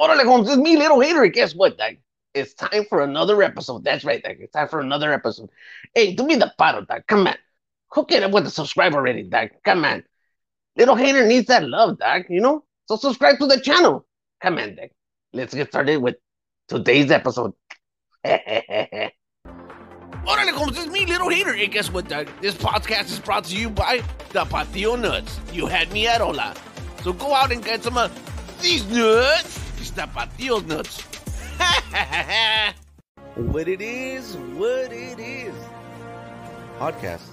Órale, Holmes, it's me, little hater. Guess what, dog? It's time for another episode. That's right, dog. It's time for another episode. Hey, do me the paro, dog. Come on. Hook it up with the subscribe already, dog. Come on. Little hater needs that love, dog, you know? So subscribe to the channel. Come on, dog. Let's get started with today's episode. Órale, Holmes, it's me, little hater. Hey, guess what, dog? This podcast is brought to you by Tapatio Nuts. You had me at hola. So go out and get some of these nuts. Tapatio nuts. What it is, what it is. Podcast.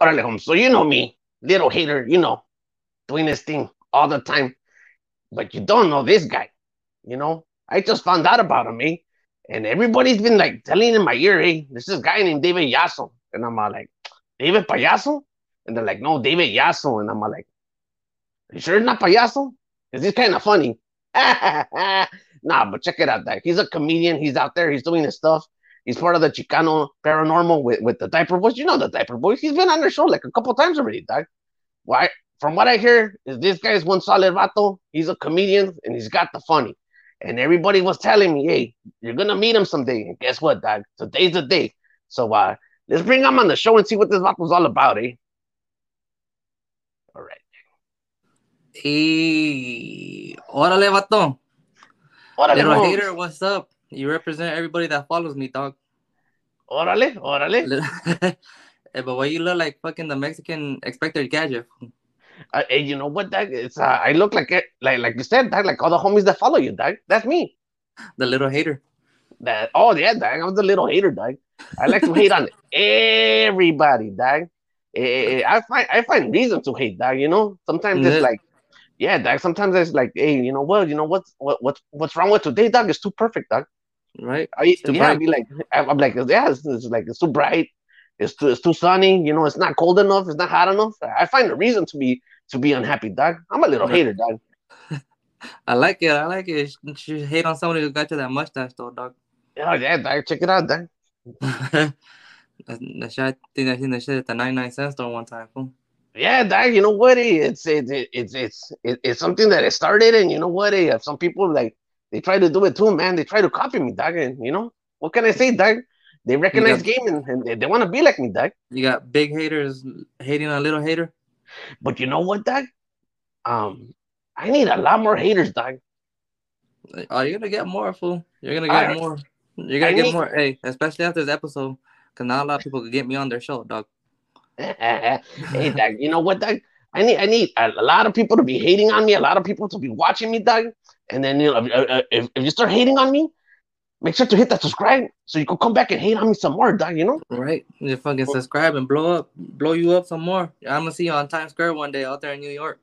Órale, Holmes. So you know me, little hater, you know, doing this thing all the time. But you don't know this guy. You know, I just found out about him, eh? And everybody's been like telling in my ear, hey, there's this guy named David Jasso. And I'm like, David Payaso? And they're like, no, David Jasso. And I'm like, you sure it's not Payaso? Is this kind of funny? nah, but check it out, Dad. He's a comedian. He's out there. He's doing his stuff. He's part of the Chicano paranormal with, with the diaper boys. You know the diaper boys. He's been on their show like a couple times already, Dad. Why? From what I hear, is this guy's one solid vato. He's a comedian and he's got the funny. And everybody was telling me, hey, you're gonna meet him someday. And guess what, Dad? Today's the day. So uh, let's bring him on the show and see what this vato's all about, eh? All right. Hey, órale, vato. Órale, Little hater, what's up? You represent everybody that follows me, dog. Órale, órale. but why you look like fucking the Mexican Inspector Gadget? Uh, hey, you know what, Dad? It's uh, I look like it, like like you said, Dad, like all the homies that follow you, Dad. That's me. The little hater. That oh yeah, Dad. I'm the little hater, Dad. I like to hate on everybody, Dad. Eh, eh, I find I find reason to hate, Dad. You know, sometimes it's like, yeah, Dad. Sometimes it's like, hey, you know what? You know what's what what's what's wrong with today, Dad? It's too perfect, Dad. Right? I too yeah, I'd bright. be like, I'm like, yeah, it's, it's like it's too bright. It's too it's too sunny. You know, it's not cold enough. It's not hot enough. I find a reason to be to be unhappy, Dad. I'm a little hater, Dad. I like it. I like it. You should hate on somebody who got you that mustache, though, dog. Oh yeah, Dad. Check it out, Dad. that that shit, I think I seen that shit at the 99 cent store one time. fool. Yeah, Dad. You know what? It's it's it's it's it's, something that I started, and you know what? eh, Some people like they try to do it too, man. They try to copy me, Dad. And you know what can I say, Dad? They recognize game and, and they, they want to be like me, Dad. You got big haters hating on a little hater. But you know what, Dad? Um, I need a lot more haters, Dad. Oh, you're gonna get more, fool. You're gonna I- get more. You're gonna get need- more. Hey, especially after this episode, because not a lot of people could get me on their show, dog. Hey, Dad. You know what, Dad? I need I need a, a lot of people to be hating on me. A lot of people to be watching me, Dad. And then you know, if, uh, if, if you start hating on me, make sure to hit that subscribe so you can come back and hate on me some more, Dad. You know. Right? You fucking subscribe and blow up, blow you up some more. I'm gonna see you on Times Square one day out there in New York.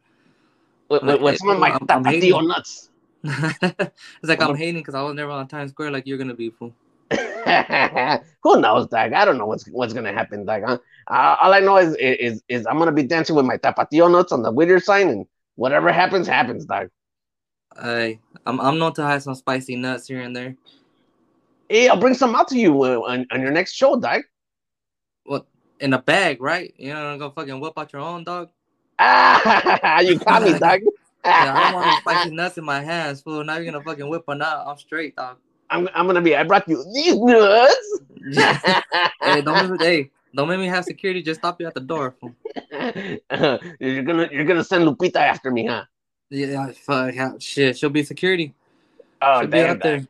with, with, with some of my I'm- I'm nuts. it's like Uh-huh. I'm hating because I was never on Times Square like you're gonna be, fool. Who knows, Dag? I don't know what's what's gonna happen, Dag. Huh? Uh, all I know is, is is I'm gonna be dancing with my tapatio nuts on the Whittier sign, and whatever happens, happens, Dag. I I'm I'm known to have some spicy nuts here and there. Hey, I'll bring some out to you uh, on, on your next show, Dag. What in a bag, right? You're not gonna go fucking whip out your own dog. Ah, you got me, Dag. Yeah, I don't want spicy nuts in my hands, fool. Now you're gonna fucking whip one out. I'm straight, dog. I'm I'm gonna be. I brought you these nuts. hey, don't make me, hey, don't make me have security. Just stop you at the door. You're gonna you're gonna send Lupita after me, huh? Yeah, fuck, yeah, shit. She'll be security. Oh, She'll be damn, out there.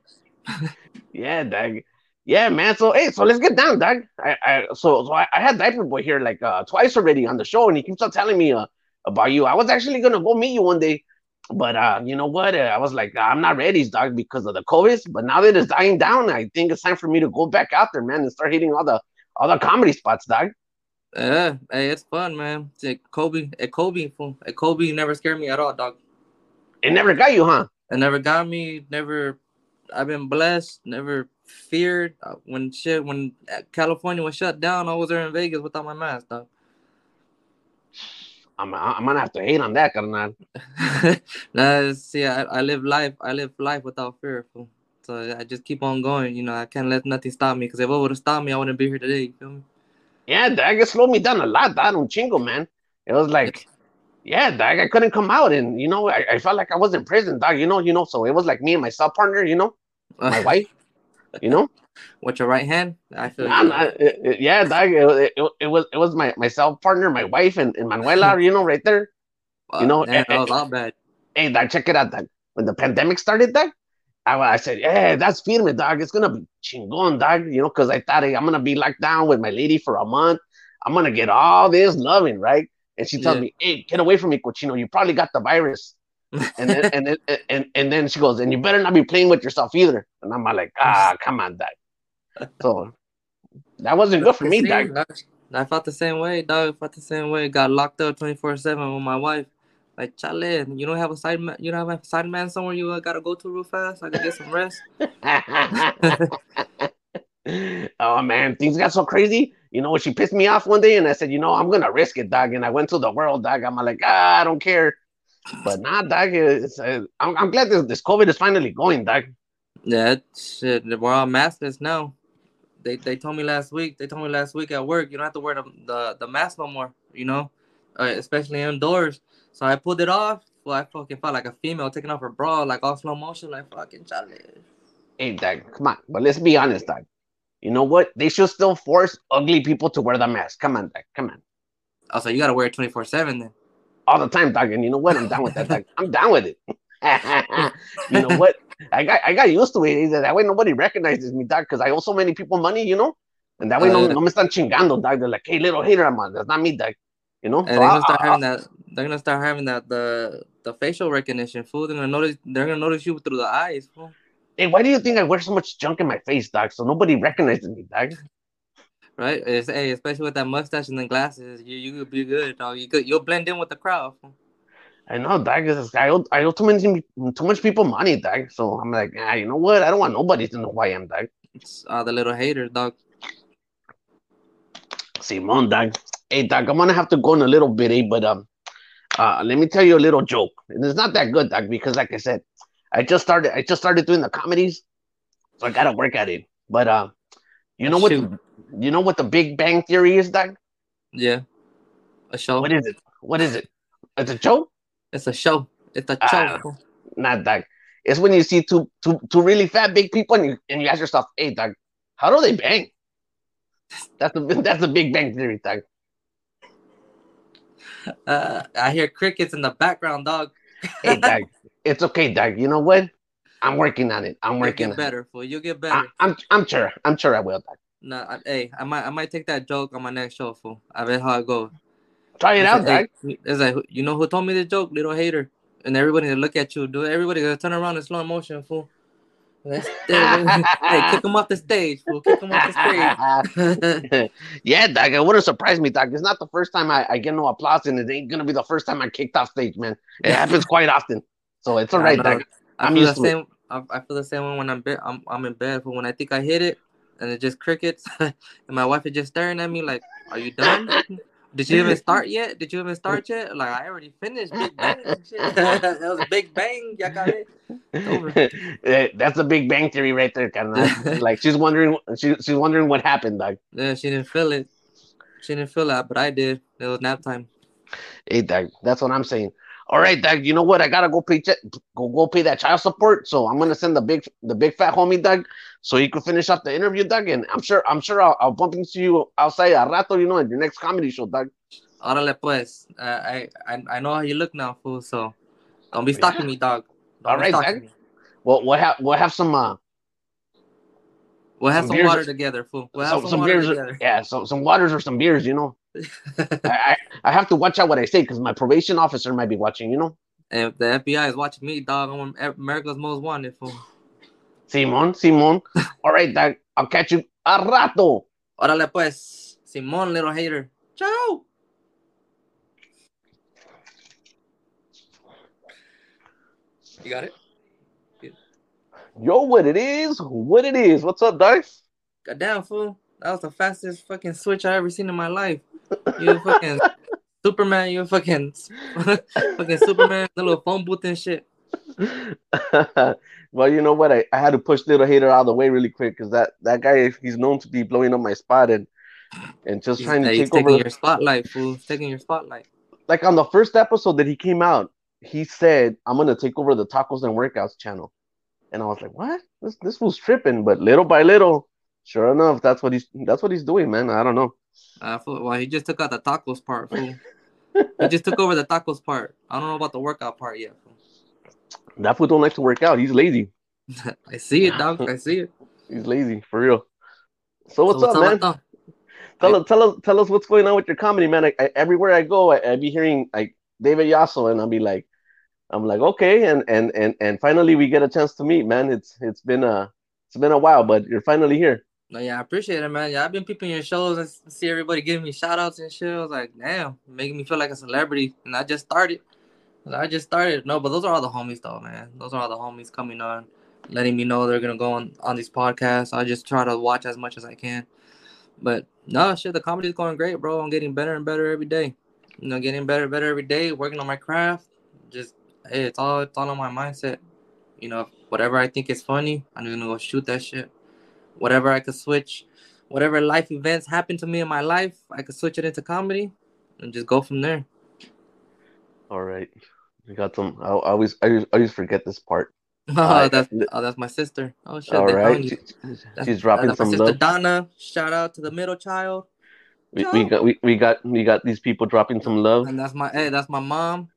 Yeah, Doug. Yeah, man. So hey, so let's get down, Doug. I, I so so I, I had Diaper Boy here like uh twice already on the show, and he keeps on telling me uh about you. I was actually gonna go meet you one day, but uh, you know what? Uh, I was like, I'm not ready, Doug, because of the COVID. But now that it's dying down, I think it's time for me to go back out there, man, and start hitting all the all the comedy spots, dog. Yeah, hey, it's fun, man. It's like Kobe, at Kobe. At Kobe never scared me at all, dog. It never got you, huh? It never got me. Never. I've been blessed. Never feared Uh, when shit. When California was shut down, I was there in Vegas without my mask, dog. I'm I'm gonna have to hate on that, carnal. nah, see, I, I live life. I live life without fear, fool. So I just keep on going. You know, I can't let nothing stop me. Because if it would have stopped me, I wouldn't be here today. You feel me? Yeah, it slowed me down a lot, Doug, un chingo, man. It was like, Yeah, dog. I couldn't come out, and you know, I, I felt like I was in prison, dog. You know, you know. So it was like me and my sub partner, you know, my wife, you know. With your right hand, I feel. Nah, nah, it- it- yeah, dog. It, it, it was it was my myself partner, my wife, and, and Manuela, you know, right there. Fuck, you know, damn, eh, that was eh, all bad. Hey, dog, check it out, dog. When the pandemic started, dog, I, I said, yeah, that's firme, dog. It's gonna be chingon, dog. You know, because I thought hey, I'm gonna be locked down with my lady for a month. I'm gonna get all this loving, right? And she tells Yeah. me, hey, get away from me, cochino. You probably got the virus. And then and then and, and then she goes, and you better not be playing with yourself either. And I'm like, ah, come on, dog. So that wasn't good for me, dog. I felt the same way, dog. I felt the same way. Got locked up 24 7 with my wife. Like, chale, you don't have a side man, you don't have a side man somewhere you uh, gotta go to real fast. I can get some rest. oh man, things got so crazy. You know, she pissed me off one day, and I said, you know, I'm gonna risk it, dog. And I went to the world, dog. I'm like, ah, I don't care. But nah, dog. It's, uh, I'm, I'm glad this, this COVID is finally going, dog. Yeah, it- shit, we're all maskless now. They they told me last week. They told me last week at work, you don't have to wear the the, the mask no more. You know, uh, especially indoors. So I pulled it off. Well, I fucking felt like a female taking off her bra, like all slow motion, like fucking challenge. Hey, dog, come on. But let's be honest, dog. You know what? They should still force ugly people to wear the mask. Come on, dog. Come on. Also, you gotta wear it 24 seven then. all the time, dog. And you know what? I'm down with that, dog. I'm down with it. you know what? I got I got used to it. That way nobody recognizes me, dog, because I owe so many people money, you know? And that way no, Uh, no me están chingando, dog. They're like, hey, little hater, I'm on. That's not me, dog. You know? And So they're gonna start I- having that. They're gonna start having that the the facial recognition. Fool. They're gonna notice. They're gonna notice you through the eyes. Fool. hey, why do you think I wear so much junk in my face, dog? So nobody recognizes me, dog. Right? It's, hey, especially with that mustache and the glasses, you you could be good, dog. You could you'll blend in with the crowd. fool. I know, dog. It's- I owe, I owe too many too much people money, dog. So I'm like, ah, you know what? I don't want nobody to know who I am, dog. It's uh, the little haters, dog. Simon, dog. Hey, dog, I'm gonna have to go in a little bit, eh? But um, uh, let me tell you a little joke, and it's not that good, dog, because like I said, I just started. I just started doing the comedies, so I gotta work at it. But uh, you know what? Shoot. You know what the Big Bang Theory is, dog? Yeah. A show. What is it? What is it? It's a joke? It's a show. It's a Ah. show. fool. Not dog. It's when you see two two two really fat big people, and you and you ask yourself, "Hey, dog, how do they bang?" That's the that's the Big Bang Theory, dog. Uh, I hear crickets in the background, dog. Hey, dog. It's okay, dog. You know what? I'm working on it. I'm You'll working get on better, fool. You'll get better. I, I'm I'm sure. I'm sure I will, dog. Nah, I, hey, I might I might take that joke on my next show, fool. I bet how it goes. Try it out, dog. Hey, It's like you know who told me the joke, little hater, and everybody to look at you. Do everybody gonna turn around in slow motion, fool. That's- hey, kick him off the stage, fool. Kick him off the stage. yeah, dog. It wouldn't surprise me, dog. It's not the first time I, I get no applause, and it ain't gonna be the first time I kicked off stage, man. It happens quite often, so it's all right, I right, know. dog. I I'm feel the used to it. same. I, I feel the same one when I'm bed. I'm I'm in bed, but when I think I hit it, and it just crickets, and my wife is just staring at me like, "Are you done? Did you even start yet? Did you even start yet? Like I already finished. Big bang. That was a big bang. Ya acabé. over. Eh, That's a Big Bang Theory right there, carnal. like she's wondering, she, she's wondering what happened, dog. Yeah, she didn't feel it. She didn't feel that, but I did. It was nap time. Hey, dog. That's what I'm saying. All right, dog. You know what? I gotta go pay, ch- go go pay that child support. So I'm gonna send the big the big fat homie, Doug so he can finish up the interview, Doug. And I'm sure I'm sure I'll, I'll bump into you outside a rato, you know, at your next comedy show, Doug. Órale pues. Uh, I, I I know how you look now, fool. So don't be stalking me, dog. Don't All right, dog. me. Well, we'll have we'll have some uh We'll have Some some, water together, fool. We'll have some, some, some water beers, together. yeah, some some waters or some beers, you know. I, I I have to watch out what I say because my probation officer might be watching, you know. And if the FBI is watching me, dog, I'm America's most wanted, fool. Simon, Simon. All right, dog. I'll catch you a rato. Órale pues. Simón, little hater. Ciao. You got it? Yo, what it is? What it is? What's up, Dice? Goddamn, fool. That was the fastest fucking switch I ever seen in my life. You fucking Superman, you fucking fucking Superman, the little phone booth and shit. well, you know what? I, I had to push little hater out of the way really quick because that that guy he's known to be blowing up my spot and and just He's, trying to he's take taking over. your spotlight, fool. He's taking your spotlight. like on the first episode that he came out, he said, "I'm gonna take over the tacos and workouts channel," and I was like, "What? This this was tripping." But little by little, sure enough, that's what he's that's what he's doing, man. I don't know. Uh, well, he just took out the tacos part. Fool. he just took over the tacos part. I don't know about the workout part yet. Fool. That fool don't like to work out. He's lazy. I see it, dog. I see it. He's lazy for real. So what's, So up, up, man? though? Tell us, tell us, tell us what's going on with your comedy, man. I, I, everywhere I go, I, I be hearing like David Jasso, and I'll be like, I'm like, okay, and and and and finally we get a chance to meet, man. It's it's been a it's been a while, but you're finally here. No, yeah, I appreciate it, man. Yeah, I've been peeping your shows and see everybody giving me shout outs and shit. I was like, damn, making me feel like a celebrity. And I just started. I just started. No, but those are all the homies, though, man. Those are all the homies coming on, letting me know they're to go on, on these podcasts. I just try to watch as much as I can. But no, shit, the comedy's going great, bro. I'm getting better and better every day. You know, getting better better every day, working on my craft. Just, hey, it's all, it's all on my mindset. You know, whatever I think is funny, I'm just to go shoot that shit whatever I could switch, whatever life events happen to me in my life, I could switch it into comedy and just go from there. All right, we got some. I, I always I, always- I always forget this part. Oh, I- that's oh, that's my sister. Oh shit, All right, she- she's dropping that's my sister love. Donna. Shout out to the middle child, We, we got we, we got we got these people dropping some love. and that's my hey, that's my mom.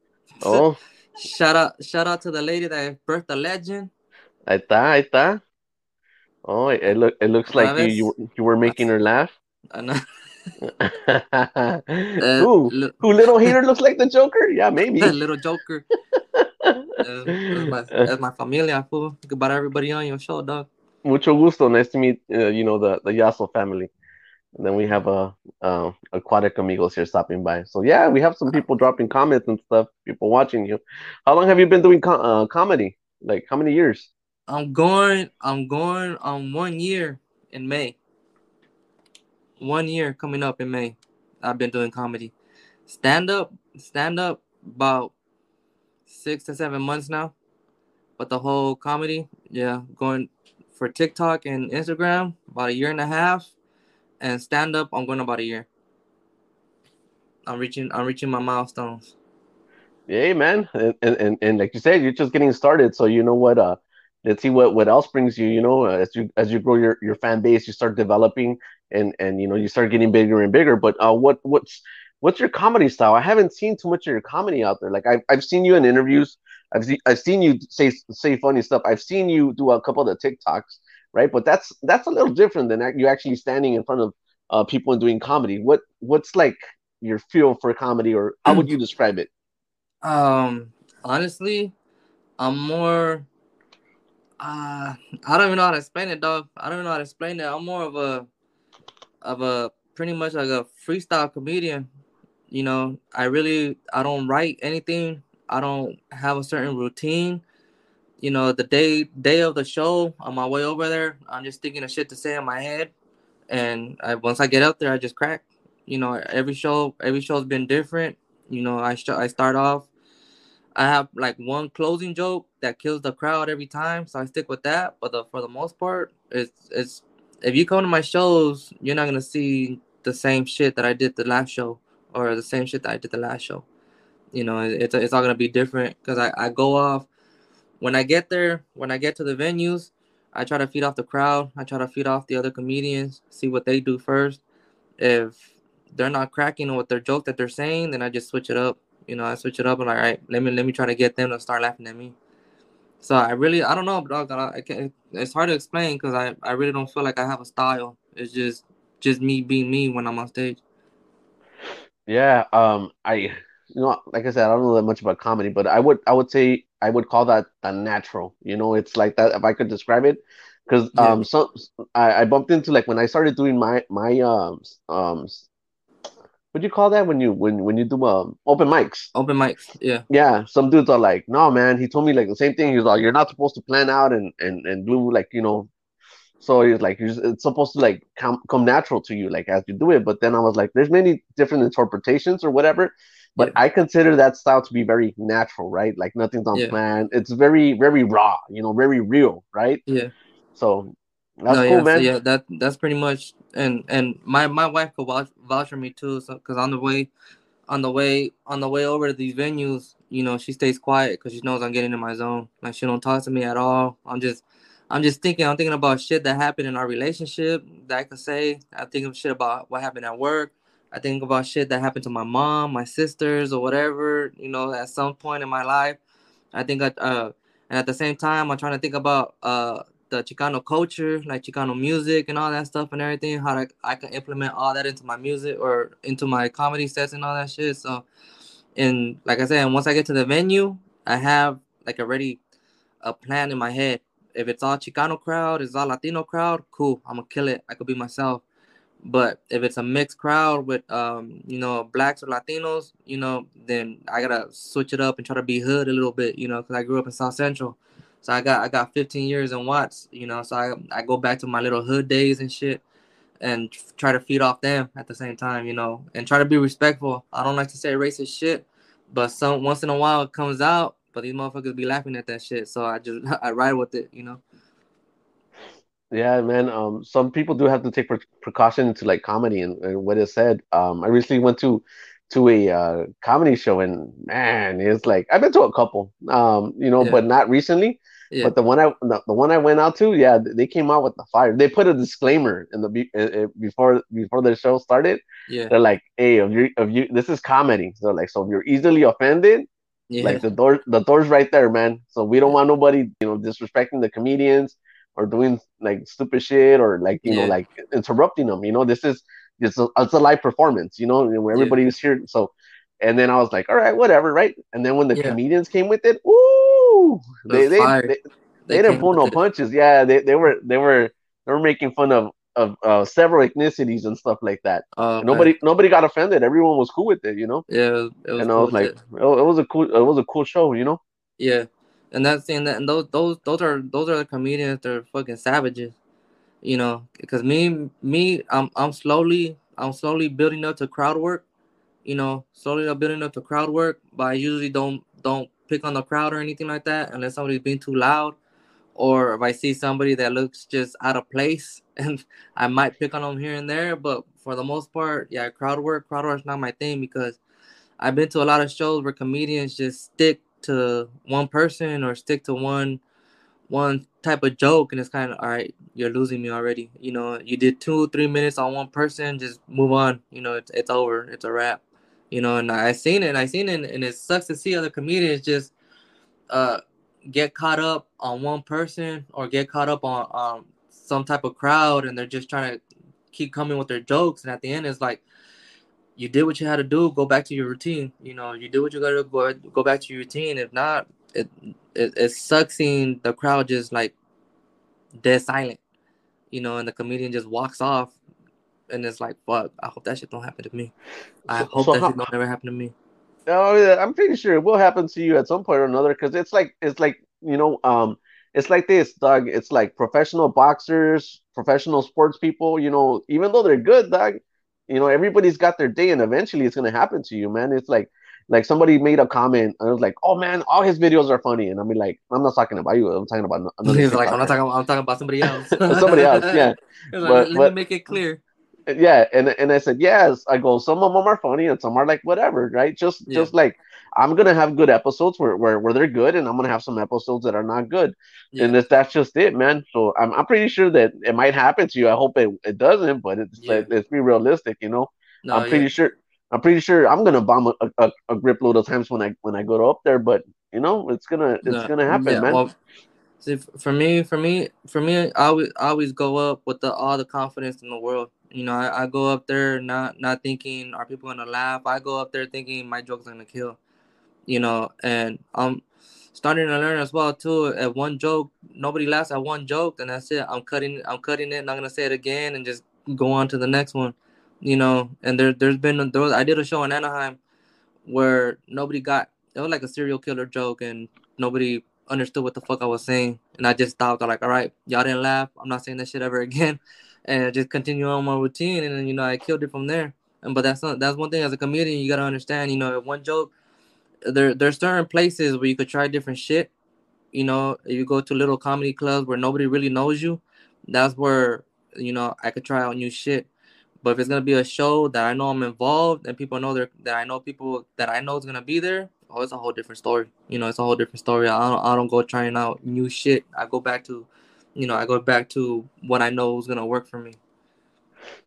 Oh, Shout out, shout out to the lady that birthed the legend. ahí está, ahí está. Oh, it, it look it looks like you, you were- you were making her laugh. And, uh, Who? li- Who little hater looks like the Joker? Yeah, maybe. little Joker. That's, that's my, that's my familia. Fool. Think about everybody on your show, dog. Mucho gusto. Nice to meet uh, you know the the Jasso family. And then we have a uh, aquatic amigos here stopping by. So yeah, we have some people dropping comments and stuff. People watching you. How long have you been doing co- uh, comedy? Like how many years? I'm going. I'm going on one year in May. One year coming up in May. I've been doing comedy, stand up, stand up about six to seven months now. But the whole comedy, yeah, going for TikTok and Instagram about a year and a half, and stand up I'm going about a year. I'm reaching. I'm reaching my milestones. Yeah, man. And, and and and like you said, you're just getting started. So you know what? Uh, let's see what what else brings you. You know, as you as you grow your your fan base, you start developing, and and you know you start getting bigger and bigger. But uh, what what's what's your comedy style? I haven't seen too much of your comedy out there. Like I've I've seen you in interviews. I've seen I've seen you say say funny stuff. I've seen you do a couple of the TikToks, right? But that's that's a little different than you actually standing in front of uh people and doing comedy. What what's like your feel for comedy, or how would you describe it? Um, honestly, I'm more. Uh, I don't even know how to explain it, dog. I don't even know how to explain it. I'm more of a, of a pretty much like a freestyle comedian. You know, I really I don't write anything. I don't have a certain routine. You know, the day day of the show, on my way over there, I'm just thinking of shit to say in my head, and I, once I get up there, I just crack. You know, every show every show's been different. You know, I sh- I start off I have like one closing joke that kills the crowd every time, so I stick with that. But the, for the most part, it's it's if you come to my shows, you're not gonna see the same shit that I did the last show or the same shit that I did the last show. You know, it, it's it's all gonna be different because I I go off when I get there, when I get to the venues, I try to feed off the crowd. I try to feed off the other comedians, see what they do first. If they're not cracking with their joke that they're saying, then I just switch it up. You know, I switch it up and like, all right, let me let me try to get them to start laughing at me. So I really, I don't know, dog. I, I can't. It's hard to explain because I, I really don't feel like I have a style. It's just, just me being me when I'm on stage. Yeah, um, I, you know, like I said, I don't know that much about comedy, but I would, I would say, I would call that a natural. You know, it's like that if I could describe it, because Yeah. um, some I, I bumped into like when I started doing my my um um, what do you call that when you when when you do um open mics? Open mics, yeah, Yeah, some dudes are like, no, man. He told me like the same thing. He's like, you're not supposed to plan out and and and do like you know. So he's like, you're just- it's supposed to like come come natural to you like as you do it. But then I was like, there's many different interpretations or whatever. But Yeah. I consider that style to be very natural, right? Like nothing's Yeah. plan. It's very very raw, you know, very real, right? yeah. So that's no, cool, yeah, so yeah, that that's pretty much. And and my my wife could vouch, vouch for me too, so because on the way, on the way on the way over to these venues, you know, she stays quiet because she knows I'm getting in my zone. Like she don't talk to me at all. I'm just I'm just thinking, I'm thinking about shit that happened in our relationship that I could say. I think of shit about what happened at work. I think about shit that happened to my mom, my sisters, or whatever, you know, at some point in my life. I think, I, uh, and at the same time, I'm trying to think about uh, the Chicano culture, like Chicano music and all that stuff and everything, how to, I can implement all that into my music or into my comedy sets and all that shit. So, and like I said, once I get to the venue, I have like already a plan in my head if it's all Chicano crowd, it's all Latino crowd, cool. I'm gonna kill it. I could be myself. But if it's a mixed crowd with um, you know, blacks or Latinos, you know, then I gotta switch it up and try to be hood a little bit, you know, because I grew up in South Central. So I got I got 15 years in Watts, you know, so I I go back to my little hood days and shit and try to feed off them at the same time, you know, and try to be respectful. I don't like to say racist shit, but some once in a while it comes out but these motherfuckers be laughing at that shit. So I just I ride with it, you know. Yeah, man. Um, some people do have to take pre- precaution to like comedy and, and what is said. Um, I recently went to to a uh, comedy show and man, it's like I've been to a couple. Um, you know, yeah. but not recently. Yeah. But the one I the, the, one I went out to, yeah, they came out with the fire. They put a disclaimer in the uh, before before the show started. Yeah, they're like, "Hey, if you if you this is comedy, so like, so if you're easily offended, yeah. Like the door, the door's right there, man. So we don't want nobody, you know, disrespecting the comedians or doing like stupid shit or like you yeah. know like interrupting them. You know, this is it's a, it's a live performance. You know, where everybody is here. So, and then I was like, all right, whatever, right? And then when the comedians came with it, ooh, they they, they, they, they didn't pull no punches. Yeah, they, they were they were they were making fun of of uh, several ethnicities and stuff like that. Uh, nobody nobody got offended. Everyone was cool with it, you know. Yeah, it was, and I was like, it. it was a cool, it was a cool show, you know. Yeah, and that's saying that, and those those those are those are the comedians. They're fucking savages, you know. Because me me I'm I'm slowly I'm slowly building up to crowd work, you know, slowly I'm building up to crowd work. But I usually don't don't pick on the crowd or anything like that unless somebody's being too loud or if I see somebody that looks just out of place, and I might pick on them here and there. But for the most part, yeah, crowd work, crowd work's not my thing because I've been to a lot of shows where comedians just stick to one person or stick to one one type of joke, and it's kind of all right. You're losing me already. You know, you did two, three minutes on one person, just move on. You know, it's it's over. It's a wrap. You know, and I seen it, I seen it, and it sucks to see other comedians just uh get caught up on one person or get caught up on um, some type of crowd and they're just trying to keep coming with their jokes and at the end it's like you did what you had to do go back to your routine you know you do what you gotta go, go back to your routine. If not it, it it sucks seeing the crowd just like dead silent you know and the comedian just walks off and it's like fuck i hope that shit don't happen to me i so, hope so that how, shit don't ever happen to me Oh yeah, I'm pretty sure it will happen to you at some point or another because it's like it's like you know um it's like this, Doug. It's like professional boxers, professional sports people. You know, even though they're good, Doug, you know everybody's got their day, and eventually it's gonna happen to you, man. It's like like somebody made a comment and I was like, "Oh man, all his videos are funny," and I'm mean, like, I'm not talking about you. I'm talking about another. He's like, I'm not talking. About, I'm talking about somebody else. somebody else, yeah. Like, let but, me make it clear yeah and and i said yes. I go some of them are funny and some are like whatever right? Just yeah. just like i'm gonna have good episodes where, where where they're good and i'm gonna have some episodes that are not good. Yeah. and that's, that's just it man so I'm, I'm pretty sure that it might happen to you. I hope it, it doesn't but it's yeah. like, let's be realistic you know? No, i'm pretty sure i'm pretty sure i'm gonna bomb a, a, a, grip load of times when i when i go up there but you know it's gonna it's no, gonna happen man. well, see, for me for me for me i always I always go up with the all the confidence in the world you know, I, I go up there not not thinking are people gonna laugh. I go up there thinking my joke's are gonna kill. You know, and I'm starting to learn as well too. At one joke, nobody laughs at one joke, and that's it. I'm cutting I'm cutting it, not gonna say it again and just go on to the next one. You know, and there there's been there was, I did a show in Anaheim where nobody got it was like a serial killer joke and nobody understood what the fuck I was saying. And I just stopped. I'm like, all right, y'all didn't laugh. I'm not saying that shit ever again and just continue on my routine. And then you know I killed it from there. And but that's not that's one thing as a comedian you gotta understand. You know, one joke, there there's certain places where you could try different shit. You know, you go to little comedy clubs where nobody really knows you, that's where you know I could try out new shit. But if it's gonna be a show that I know I'm involved and people know that I know people that I know is gonna be there, oh, it's a whole different story. You know, it's a whole different story. I don't, I don't go trying out new shit. I go back to, you know, I go back to what I know is gonna work for me.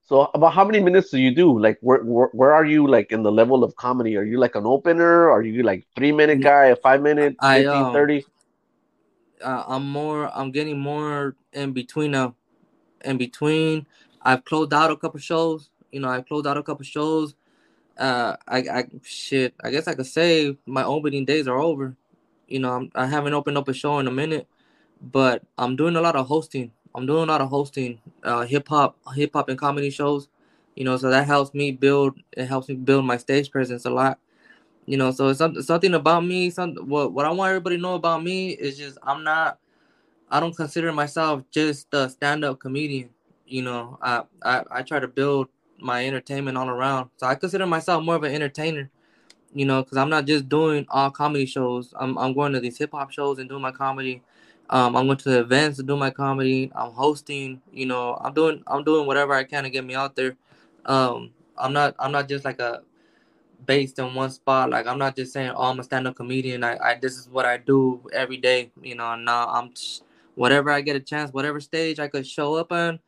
So about how many minutes do you do? Like where, where where are you like in the level of comedy? Are you like an opener? Are you like three minute guy, a five minute, 15, I um, 30? uh, I'm more. I'm getting more in between now. In between, I've closed out a couple shows. You know, I've closed out a couple shows. Uh, I, I shit. I guess I could say my opening days are over. You know, I'm, I haven't opened up a show in a minute, but I'm doing a lot of hosting. I'm doing a lot of hosting, uh, hip hop, hip hop and comedy shows. You know, so that helps me build. It helps me build my stage presence a lot. You know, so it's something something about me. Some what what I want everybody to know about me is just I'm not. I don't consider myself just a stand-up comedian. You know, I, I I try to build my entertainment all around. So I consider myself more of an entertainer. You know, because I'm not just doing all comedy shows. I'm I'm going to these hip hop shows and doing my comedy. Um, I'm going to events to do my comedy. I'm hosting. You know, I'm doing I'm doing whatever I can to get me out there. Um, I'm not I'm not just like a based in one spot. Like I'm not just saying, "Oh, I'm a stand-up comedian." I, I this is what I do every day. You know, now I'm whatever I get a chance, whatever stage I could show up on,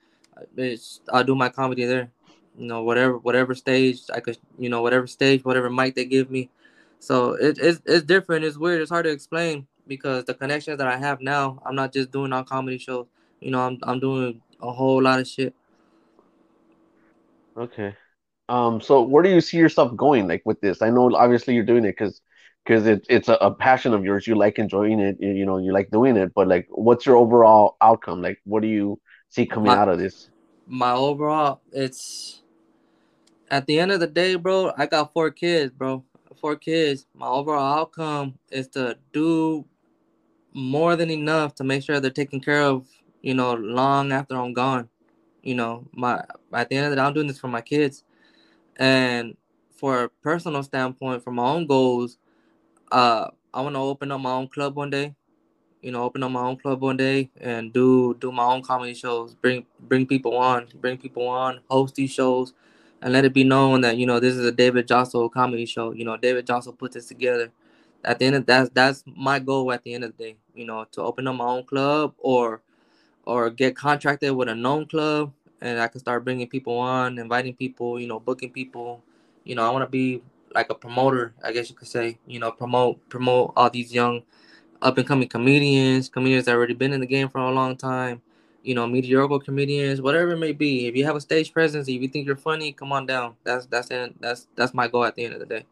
it's, I'll do my comedy there. You know, whatever whatever stage I could, you know, whatever stage, whatever mic they give me. So it, it's it's different. It's weird. It's hard to explain because the connections that I have now, I'm not just doing all comedy shows. You know, I'm I'm doing a whole lot of shit. Okay. Um, so where do you see yourself going like with this? I know obviously you're doing it because because it, it's a, a passion of yours. You like enjoying it, you, you know, you like doing it, but like what's your overall outcome? Like what do you see coming My- out of this? My overall, it's at the end of the day, bro. I got four kids, bro. Four kids. My overall outcome is to do more than enough to make sure they're taken care of. You know, long after I'm gone. You know, my at the end of the day, I'm doing this for my kids. And for a personal standpoint, for my own goals, uh, I want to open up my own club one day. You know, open up my own club one day and do do my own comedy shows. Bring bring people on, bring people on, host these shows, and let it be known that you know this is a David Jasso comedy show. You know, David Jasso put this together. At the end of that's that's my goal. At the end of the day, you know, to open up my own club or or get contracted with a known club and I can start bringing people on, inviting people, you know, booking people. You know, I want to be like a promoter, I guess you could say. You know, promote promote all these young, up and coming comedians, comedians that already been in the game for a long time. You know, mediocre comedians, whatever it may be. If you have a stage presence, if you think you're funny, come on down. That's that's. That's that's my goal at the end of the day.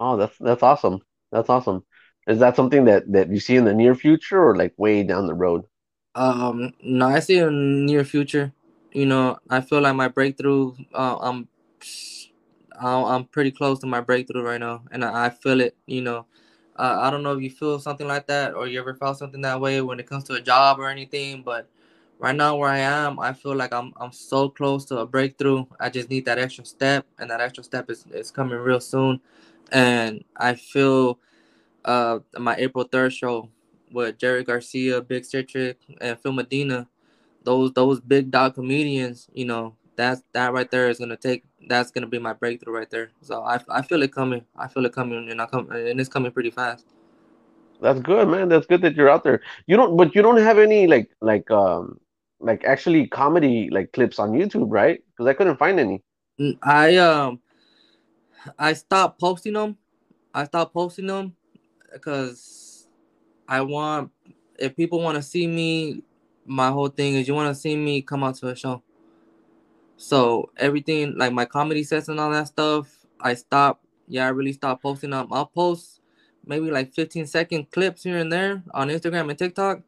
Oh, that's that's awesome. That's awesome. Is that something that that you see in the near future or like way down the road? Um, no, I see in near future. You know, I feel like my breakthrough. Uh, I'm, I'm pretty close to my breakthrough right now, and I, I feel it. You know, uh, I don't know if you feel something like that or you ever felt something that way when it comes to a job or anything, but right now where I am, I feel like I'm I'm so close to a breakthrough. I just need that extra step, and that extra step is, is coming real soon. And I feel uh my April third show with Jerry Garcia, Big Citric, and Phil Medina, those those big dog comedians, you know, that's that right there is gonna take that's gonna be my breakthrough right there. So I, I feel it coming. I feel it coming, and I come and it's coming pretty fast. That's good, man. That's good that you're out there. You don't, but you don't have any like like um like actually comedy like clips on YouTube, right? Because I couldn't find any. Mm, I um I stopped posting them. I stopped posting them because I want if people want to see me, my whole thing is you want to see me come out to a show. So everything like my comedy sets and all that stuff, I stopped. Yeah, I really stopped posting them. I'll post maybe like 15 second clips here and there on Instagram and TikTok,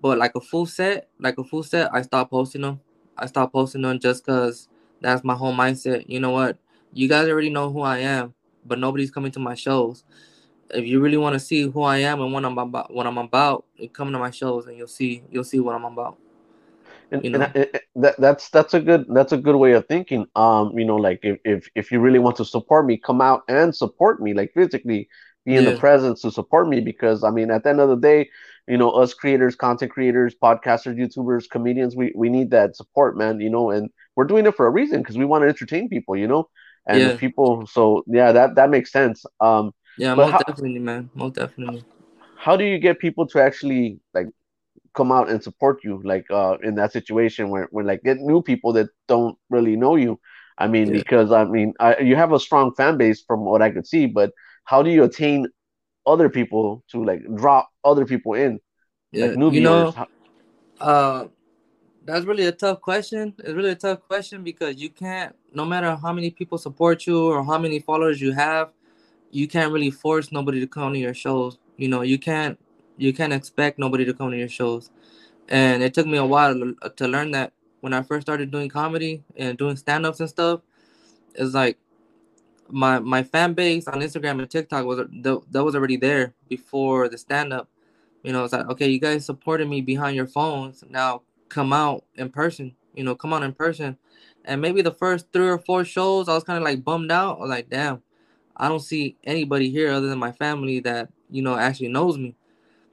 but like a full set, like a full set, I stopped posting them. I stopped posting them just because that's my whole mindset. You know what? You guys already know who I am, but nobody's coming to my shows. If you really want to see who I am and what I'm about, what I'm about, come to my shows and you'll see you'll see what I'm about. And, You and know. I- I- that that's that's a good that's a good way of thinking. Um, you know, like if if if you really want to support me, come out and support me, like physically, being Yeah. the presence to support me because I mean, at the end of the day, you know, us creators, content creators, podcasters, YouTubers, comedians, we we need that support, man. You know, and we're doing it for a reason because we want to entertain people, you know, and Yeah. people. So yeah, that that makes sense. Um, Yeah, most how- definitely, man. Most definitely. how do you get people to actually like come out and support you like uh in that situation where when like get new people that don't really know you i mean Yeah. because i mean I, you have a strong fan base from what i could see but how do you attain other people to like draw other people in Yeah, like new you viewers know, uh, that's really a tough question. It's really a tough question because you can't, no matter how many people support you or how many followers you have, you can't really force nobody to come to your shows. You know, you can't, you can't expect nobody to come to your shows. And it took me a while to, learn that when I first started doing comedy and doing stand-ups and stuff. It's like my my fan base on Instagram and TikTok was that was already there before the stand-up. You know, it's like okay, you guys supported me behind your phones. Now come out in person. You know, come out in person. And maybe the first three or four shows, I was kind of like bummed out. I was like, damn, I don't see anybody here other than my family that you know actually knows me.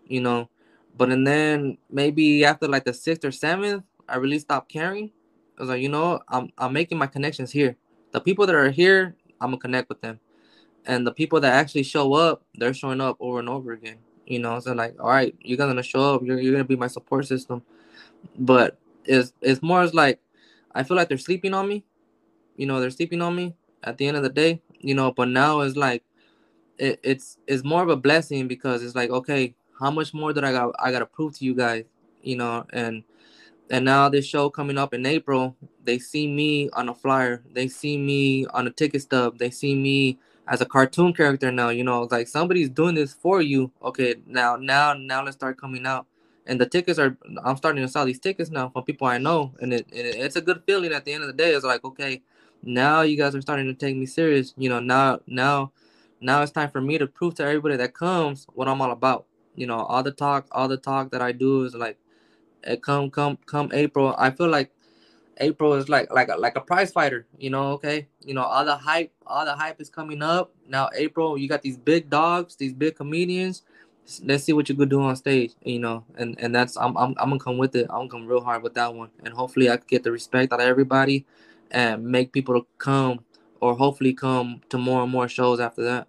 You know, but and then maybe after like the sixth or seventh, I really stopped caring. I was like, you know, I'm I'm making my connections here. The people that are here, I'm gonna connect with them, and the people that actually show up, they're showing up over and over again. You know, so like, all right, you're gonna show up. You're, you're gonna be my support system, but it's it's more as like, I feel like they're sleeping on me. You know, they're sleeping on me at the end of the day. You know, but now it's like, it, it's it's more of a blessing because it's like, okay, how much more did I got I gotta prove to you guys? You know, and and now this show coming up in April, they see me on a flyer. They see me on a ticket stub. They see me as a cartoon character now. You know, like somebody's doing this for you. Okay, now now now let's start coming out. And the tickets are I'm starting to sell these tickets now from people I know, and it, it it's a good feeling at the end of the day. It's like okay, now you guys are starting to take me serious. You know, now now now it's time for me to prove to everybody that comes what I'm all about. You know, all the talk, all the talk that I do is like it come come come April. I feel like April is like like a, like a prize fighter, you know. Okay, you know all the hype, all the hype is coming up now. April, you got these big dogs, these big comedians. Let's see what you could do on stage, you know. And and that's I'm I'm, I'm gonna come with it. I'm gonna come real hard with that one, and hopefully I get the respect out of everybody, and make people to come or hopefully come to more and more shows after that.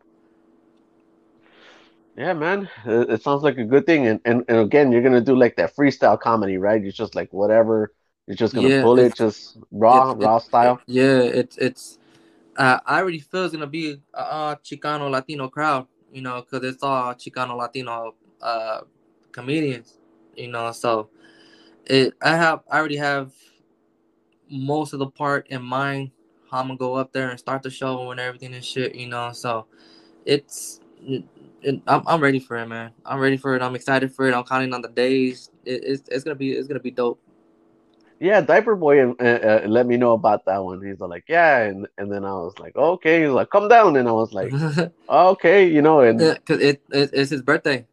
yeah man it, it sounds like a good thing and, and and again you're gonna do like that freestyle comedy right it's just like whatever you're just gonna Yeah, pull it just raw it's- raw it's- style Yeah, it's it's. Uh, I already feel it's gonna be a uh, Chicano Latino crowd, you know, because it's all Chicano Latino uh, comedians, you know. So it, I have, I already have most of the part in mind. How I'm gonna go up there and start the show and everything and shit, you know. So it's, it, it, I'm, I'm ready for it, man. I'm ready for it. I'm excited for it. I'm counting on the days. It, it's, it's gonna be, it's gonna be dope. Yeah, Diaper Boy uh, uh, let me know about that one. He's like, yeah, and and then I was like, okay. He's like, come down, and I was like, okay, you know, and Yeah, cause it, it it's his birthday.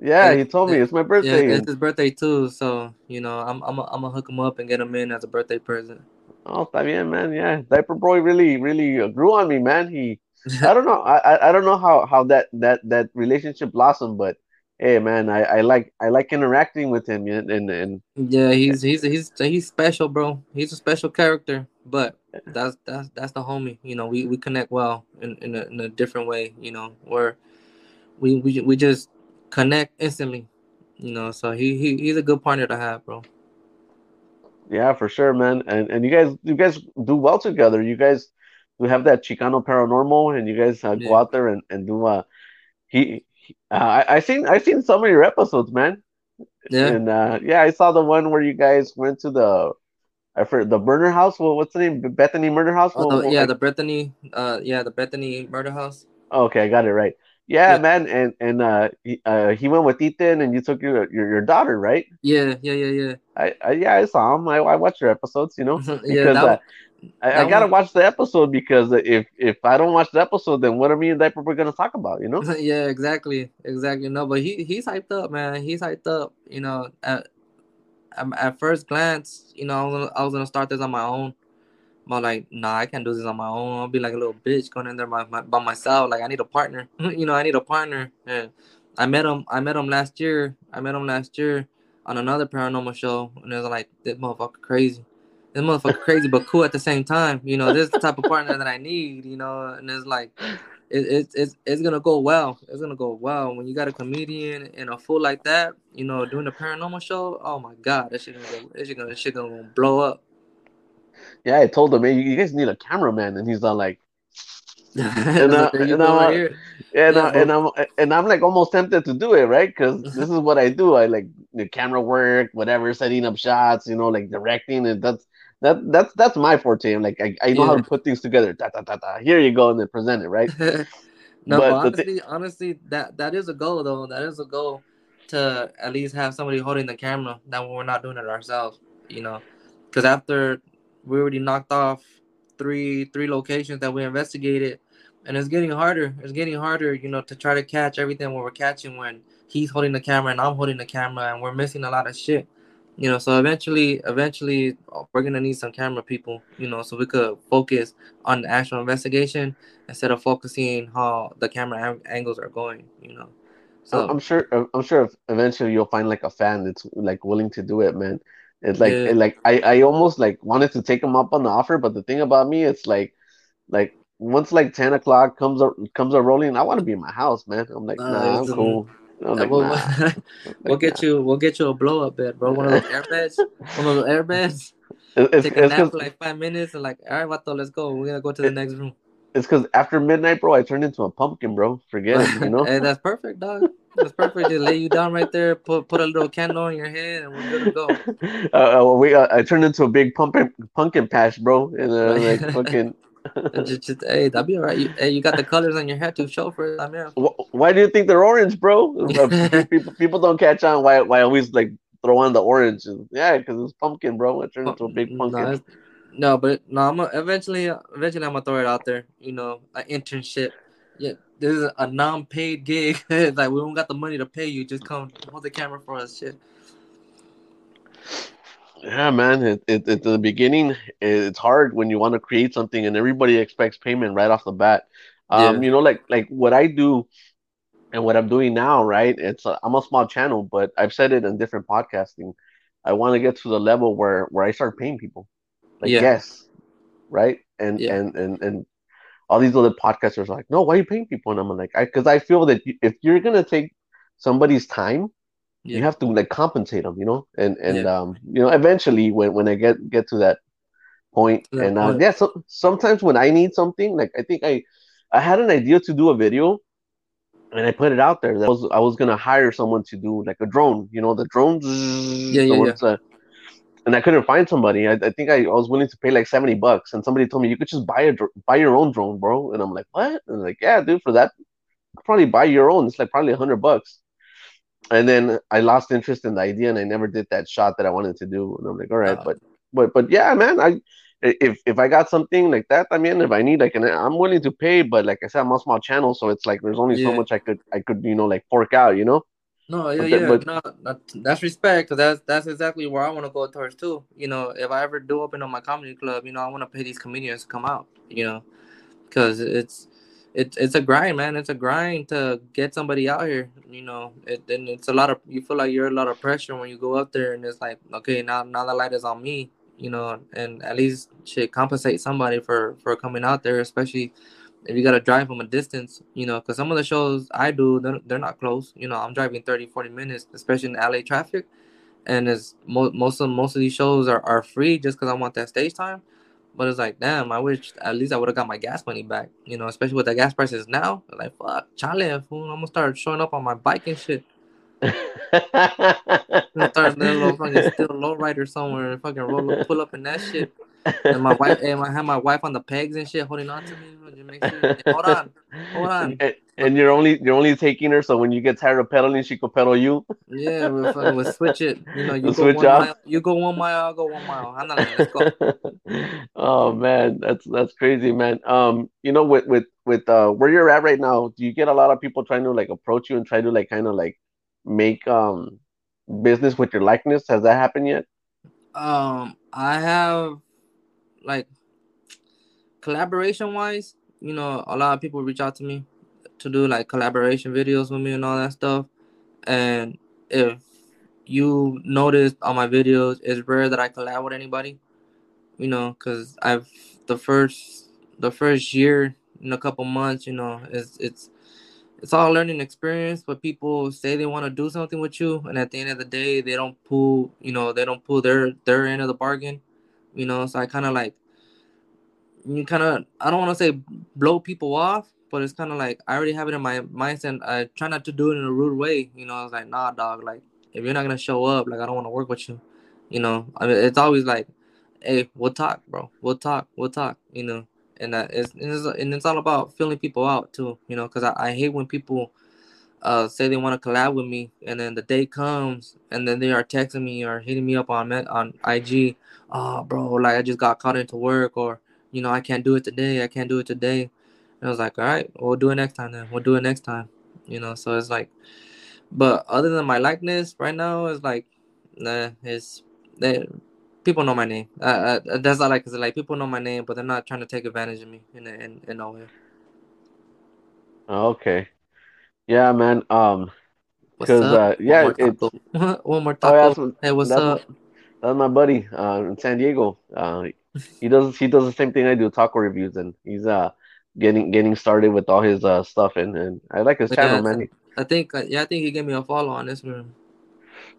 yeah, it- he told me it- it's my birthday. Yeah, it's his birthday too. So you know, I'm I'm I'm gonna hook him up and get him in as a birthday present. oh, está bien, man. Yeah, Diaper Boy really, really uh, grew on me, man. He, I don't know, I, I, I don't know how how that that that relationship blossomed, but hey, man, I, I like I like interacting with him, and and, and yeah, he's he's he's he's special, bro. He's a special character, but that's that's that's the homie. You know, we, we connect well in in a, in a different way. You know, where we we we just connect instantly. You know, so he, he he's a good partner to have, bro. Yeah, for sure, man. And and you guys you guys do well together. You guys do have that Chicano paranormal, and you guys uh, go out there and and do uh he. Uh, I I seen I seen some of your episodes, man. Yeah, And uh, yeah, I saw the one where you guys went to the I forget the murder house. Well, what's the name? Bethany Murder House. oh, the, yeah, the Bethany, uh, yeah, the Bethany murder house. okay, I got it right. Yeah, Yeah. man. And and uh, he, uh, he went with Ethan, and you took your your, your daughter, right? Yeah, yeah, yeah, yeah. I, I yeah, I saw him. I, I watched your episodes, you know, yeah, because that, uh, I, I gotta watch the episode because if if I don't watch the episode, then what are me and Diaper we're gonna talk about? You know? yeah, exactly, exactly. No, but he he's hyped up, man. He's hyped up. You know, at at, at first glance, you know, I was, gonna, I was gonna start this on my own, But like, nah, I can't do this on my own. I'll be like a little bitch going in there by, my, by myself. Like, I need a partner. you know, I need a partner. And I met him. I met him last year. I met him last year on another paranormal show, and it was like, this motherfucker crazy. This motherfucker crazy, but cool at the same time. You know, this is the type of partner that I need. You know, and it's like, it, it, it's it's gonna go well. It's gonna go well when you got a comedian and a fool like that. You know, doing a paranormal show. Oh my god, that shit gonna go, that shit gonna, that shit gonna blow up. Yeah, I told him, man, you guys need a cameraman, and he's not like, and, and I'm, and, Yeah, and I'm and I'm like almost tempted to do it, right? Because this is what I do. I like the camera work, whatever, setting up shots, you know, like directing, and that's that that's that's my forte. I'm like I, I know how to put things together. Da, da, da, da. Here you go, and then present it, right? no, But but, the thi- honestly, honestly, that that is a goal though. That is a goal to at least have somebody holding the camera. That we're not doing it ourselves, you know. Because after we already knocked off three three locations that we investigated, and it's getting harder. It's getting harder, you know, to try to catch everything what we're catching when he's holding the camera and I'm holding the camera, and we're missing a lot of shit. You know, so eventually, eventually, uh, we're gonna need some camera people. You know, so we could focus on the actual investigation instead of focusing how the camera ang- angles are going. You know, so I'm sure. I'm sure. Eventually, you'll find like a fan that's like willing to do it, man. It's like, Yeah. like I, I almost like wanted to take him up on the offer, but the thing about me, it's like, like once like ten o'clock comes a, comes a rolling, I want to be in my house, man. I'm like, Uh, nah, I'm cool. I'm Uh, like, we'll, nah. We'll like, get you. We'll get you a blow up bed, bro. One of those air beds. One of those air beds. It's Take a nap for like five minutes and like, all right, Vato, let's go. We're gonna go to the next room. it's because after midnight, bro, I turned into a pumpkin, bro. Forget it, you know. hey, that's perfect, dog. That's perfect. Just lay you down right there. Put put a little candle on your head, and we're good to go. uh, uh, we uh, I turned into a big pumpkin pumpkin patch, bro, and uh, like fucking. Just, just, hey, that'll be all right. You, hey, you got the colors on your head to show for it. I mean, Why do you think they're orange, bro? People, people don't catch on why why I always like throw on the orange. Yeah, because it's pumpkin, bro. I turned into a big pumpkin. it's- no, but no, I'm a, eventually, eventually, I'm gonna throw it out there. You know, an internship. Yeah, this is a non-paid gig. It's like we don't got the money to pay you. Just come hold the camera for us. Shit. Yeah, man. It, it, at the beginning, it's hard when you want to create something and everybody expects payment right off the bat. Um, Yeah. you know, like like what I do and what I'm doing now, right? It's a, I'm a small channel, but I've said it in different podcasting. I want to get to the level where where I start paying people, like Yeah. guests, right? And Yeah. and and and all these other podcasters are like, no, why are you paying people? And I'm like, I because I feel that if you're gonna take somebody's time, you have to like compensate them, you know, and and Yeah. um, you know, eventually when when I get get to that point, To that and uh, point. yeah, so sometimes when I need something, like I think I I had an idea to do a video, and I put it out there that I was I was gonna hire someone to do like a drone, you know, the drone, Yeah, yeah, ones that- and I couldn't find somebody. I, I think I, I was willing to pay like 70 bucks, and somebody told me you could just buy a dr- buy your own drone, bro. And I'm like, what? And like, yeah, dude, for that, probably buy your own. It's like probably a hundred bucks. And then I lost interest in the idea, and I never did that shot that I wanted to do. And I'm like, all right, Uh, but but but yeah, man, I if if I got something like that, I mean, if I need like an, I'm willing to pay. But like I said, I'm a small channel, so it's like there's only so much I could I could you know like fork out, you know. No, yeah, But yeah, but- no, that, that's respect. Cause that's that's exactly where I want to go towards too. You know, if I ever do open up my comedy club, you know, I want to pay these comedians to come out. You know, cause it's it's it's a grind, man. It's a grind to get somebody out here. You know, it and it's a lot of you feel like you're a lot of pressure when you go up there, and it's like, okay, now now the light is on me. You know, and at least should compensate somebody for for coming out there, especially if you gotta drive from a distance, you know, because some of the shows I do, they're, they're not close. You know, I'm driving 30, 40 minutes, especially in LA traffic. And it's mo- most of most of these shows are, are free just because I want that stage time. But it's like, damn, I wish at least I would have got my gas money back. You know, especially with the gas prices now. Like, fuck, chale, I'm gonna start showing up on my bike and shit. Start little fucking still low rider somewhere and fucking roll up, pull up in that shit. And my wife, and I have my wife on the pegs and shit, holding on to me. Sure, hold on, hold on. And, you're only you're only taking her so when you get tired of pedaling, she could pedal you. Yeah, we'll, fucking, we'll switch it. You know, you We'll go one off? mile, you go one mile, I'll go one mile. Ándale, let's go. oh man, that's that's crazy, man. Um, you know, with with with uh where you're at right now, do you get a lot of people trying to like approach you and try to like kind of like make um business with your likeness? Has that happened yet? Um, I have like collaboration wise, you know, a lot of people reach out to me to do like collaboration videos with me and all that stuff. And if you noticed on my videos, it's rare that I collab with anybody. You know, because I've the first the first year in a couple months, you know, it's it's it's all learning experience. But people say they want to do something with you, and at the end of the day, they don't pull, you know, they don't pull their their end of the bargain. You know, so I kind of like you kind of I don't want to say blow people off, but it's kind of like I already have it in my mindset. I try not to do it in a rude way. You know, I was like, nah, dog. Like, if you're not gonna show up, like, I don't want to work with you. You know, I mean, it's always like, hey, we'll talk, bro. We'll talk. We'll talk. You know, and that is and it's, all about filling people out too. You know, because I, I hate when people uh say they want to collab with me, and then the day comes, and then they are texting me or hitting me up on on IG. Oh, bro, like I just got caught into work, or you know, I can't do it today. I can't do it today I was like, all right, we'll do it next time then. We'll do it next time. You know, so it's like, but other than my likeness right now, it's like, nah, it's they people know my name. Uh, uh, that's all I can say. Like people know my name, but they're not trying to take advantage of me in in in no way. Okay. Yeah, man. Um, because uh, yeah, one more taco. oh, yeah, hey, what's that's, up? that's my buddy uh, in San Diego. Uh, he does he does the same thing I do, taco reviews, and he's uh getting getting started with all his uh stuff, and and I like his But channel, yeah, man. I think uh, yeah, I think he gave me a follow on this Instagram.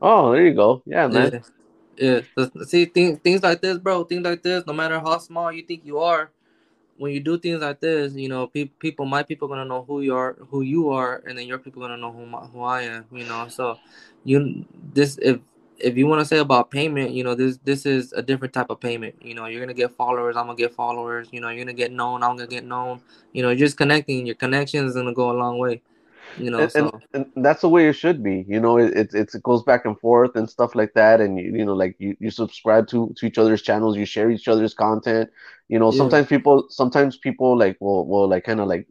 oh, there you go. Yeah, man. Yeah, yeah. See things things like this, bro. Things like this. No matter how small you think you are, when you do things like this, you know, pe- people, my people, gonna know who you are, who you are, and then your people gonna know who my, who I am. You know, so you this if if you want to say about payment, you know, this this is a different type of payment. You know, you're gonna get followers. I'm gonna get followers. You know, you're gonna get known. I'm gonna get known. You know, just connecting. Your connection is gonna go a long way. You know, and, so and, and that's the way it should be you know it, it, it goes back and forth and stuff like that and you, you know like you, you subscribe to to each other's channels you share each other's content you know Yeah. sometimes people sometimes people like will will like kind of like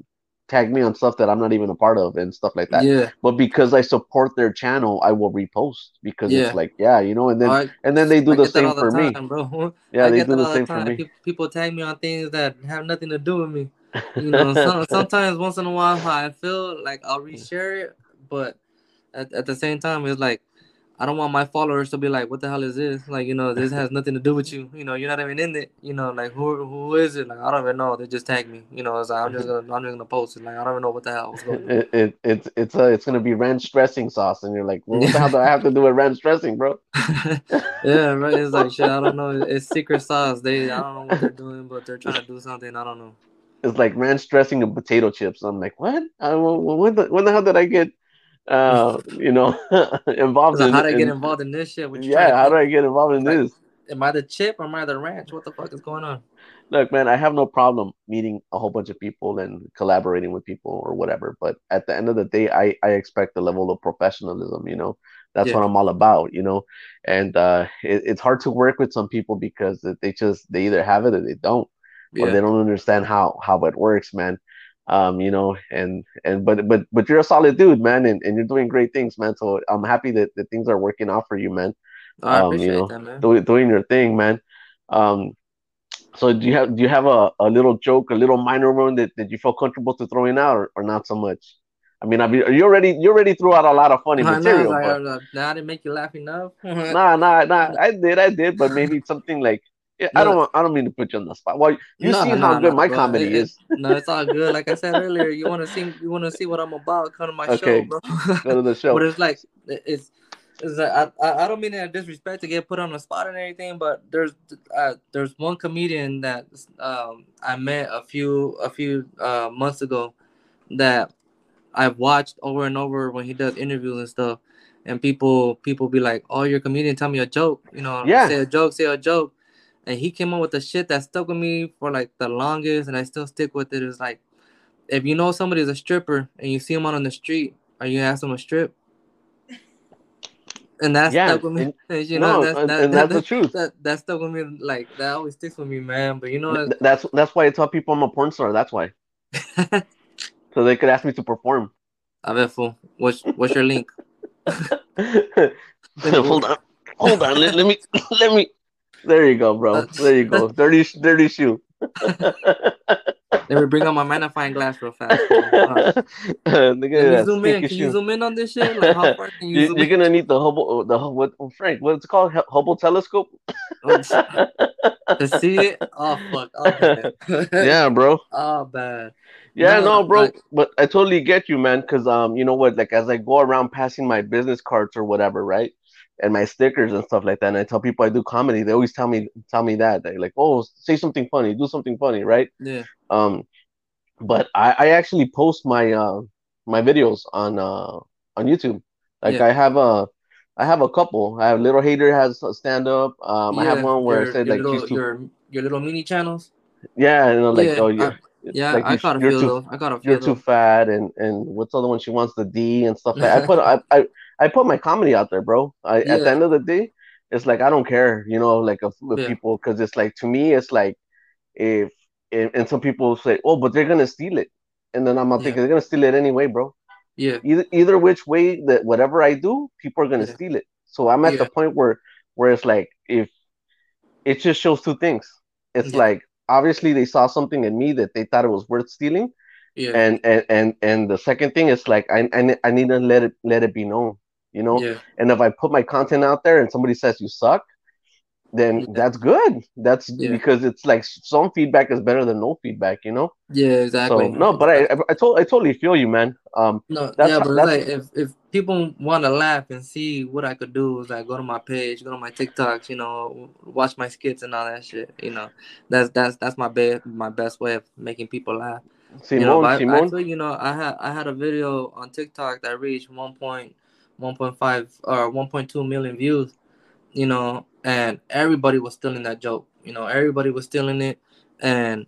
tag me on stuff that i'm not even a part of and stuff like that yeah, but because i support their channel i will repost because Yeah. it's like yeah you know and then I, and then they do the same all the for me time, bro. yeah I they get do the same for time. me People, people tag me on things that have nothing to do with me. You know, some, sometimes once in a while, I feel like I'll reshare it, but at, at the same time, it's like I don't want my followers to be like, "What the hell is this?" Like, you know, this has nothing to do with you. You know, you're not even in it. You know, like who who is it? Like I don't even know. They just tag me. You know, it's like, I'm just gonna I'm just gonna post it. Like I don't even know what the hell was going on. it, it it's it's uh it's gonna be ranch dressing sauce and you're like well, what the hell do i have to do with ranch dressing bro yeah, right. It's like shit. I don't know. It's secret sauce. They I don't know what they're doing, but they're trying to do something. I don't know. it's like ranch dressing and potato chips. I'm like, what? I, well, when the when the hell did I get, uh, you know, involved like, in? how do I get in- involved in this shit? Yeah, how do I get involved in Like- this? Am I the chip or am I the ranch? What the fuck is going on? Look, man, I have no problem meeting a whole bunch of people and collaborating with people or whatever. But at the end of the day, I I expect a level of professionalism. You know, that's Yeah. what I'm all about. You know, and uh, it, it's hard to work with some people because they just they either have it or they don't. or they don't understand how how it works, man. Um, you know, and and but but but you're a solid dude, man, and, and you're doing great things, man. So I'm happy that, that things are working out for you, man. I um, appreciate you know, that, man. Doing doing your thing, man. Um, so do you have do you have a, a little joke, a little minor one that, that you feel comfortable to throwing out, or, or not so much? I mean, I mean, you already you already threw out a lot of funny I know, material, like, but uh, I didn't make you laugh enough. nah, nah, nah. I did, I did, but maybe something like yeah, I don't want, I don't mean to put you on the spot. Well, you No, see no, how good no, my bro. comedy It- is. no, it's all good. Like I said earlier, you want to see, you want to see what I'm about. Come to my Okay. show, bro. Go to the show. But it's like it's. It's like, I, I don't mean in disrespect to get put on the spot and everything, but there's uh, there's one comedian that um I met a few a few uh months ago that I've watched over and over when he does interviews and stuff, and people people be like, "Oh, you're a comedian. Tell me a joke. You know, Yeah. say a joke, say a joke." And he came up with the shit that stuck with me for like the longest, and I still stick with it. Is like, if you know somebody's a stripper and you see him out on the street, are you gonna ask them to strip? And that Yeah, stuck with me. you no, know, that's, and, that, and that, the truth. that, that stuck with me. Like that always sticks with me, man. But you know, Th- That's that's why I tell people I'm a porn star. That's why, so they could ask me to perform. a ver, fool. What's what's your link? hold on, hold on. Let, let me, let me. There you go, bro. There you go. Dirty, dirty shoe. Let me bring out my magnifying glass real fast. Uh, Can you zoom in? sneaky Can you zoom in on this shit? Like how far can you You, zoom you're in? gonna need the Hubble, the Hubble- what Frank? What's it called? Hubble telescope? to see it? Oh fuck! Oh, yeah, bro. oh bad. Yeah, No, no, bro. like- but I totally get you, man. Cause um, you know what? Like as I go around passing my business cards or whatever, right, and my stickers and stuff like that, and I tell people I do comedy, they always tell me tell me that they like, oh, say something funny, do something funny, right? Yeah. Um, but I I actually post my uh my videos on uh on YouTube. Like Yeah. I have a I have a couple. I have Little Hater has a stand up. Um, I have one where your, I said like little, too, your your little mini channels. yeah, you know, like Yeah, oh I- yeah, Yeah, like I got a few too. I got a few you're too fat and and what's the other one she wants the d and stuff like i put i i, I put my comedy out there bro I, at the end of the day it's like i don't care you know like Yeah. people because it's like to me it's like if, if and some people say oh but they're gonna steal it and then i'm not Yeah. thinking they're gonna steal it anyway bro Yeah, either either which way that whatever i do people are gonna Yeah. steal it so i'm at Yeah. the point where where it's like if it just shows two things it's Yeah. like obviously they saw something in me that they thought it was worth stealing yeah, and and and and the second thing is like I, I I need to let it let it be known you know yeah, and if i put my content out there and somebody says you suck then Yeah. that's good that's Yeah. because it's like some feedback is better than no feedback you know yeah. Exactly. so no but i i, I, to- I totally feel you man um No, That's yeah, but like if if people want to laugh and see what I could do, is like go to my page, go to my TikToks, you know, watch my skits and all that shit. You know, that's that's that's my best my best way of making people laugh. simon you know, I, I simon feel you know I had I had a video on TikTok that reached 1.1.5 or 1.2 million views, you know, and everybody was stealing that joke. You know, everybody was stealing it, and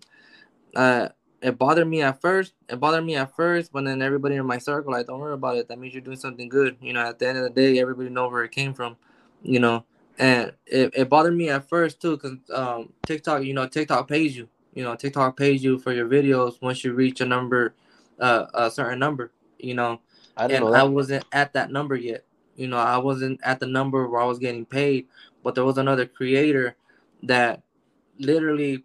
uh, it bothered me at first. It bothered me at first, but then everybody in my circle, like, don't worry about it. That means you're doing something good. You know, at the end of the day, everybody know where it came from. You know, and it, it bothered me at first too, cause um TikTok, you know, TikTok pays you. You know, TikTok pays you for your videos once you reach a number, uh, a certain number. You know, i didn't and I wasn't at that number yet. You know, I wasn't at the number where I was getting paid, but there was another creator that literally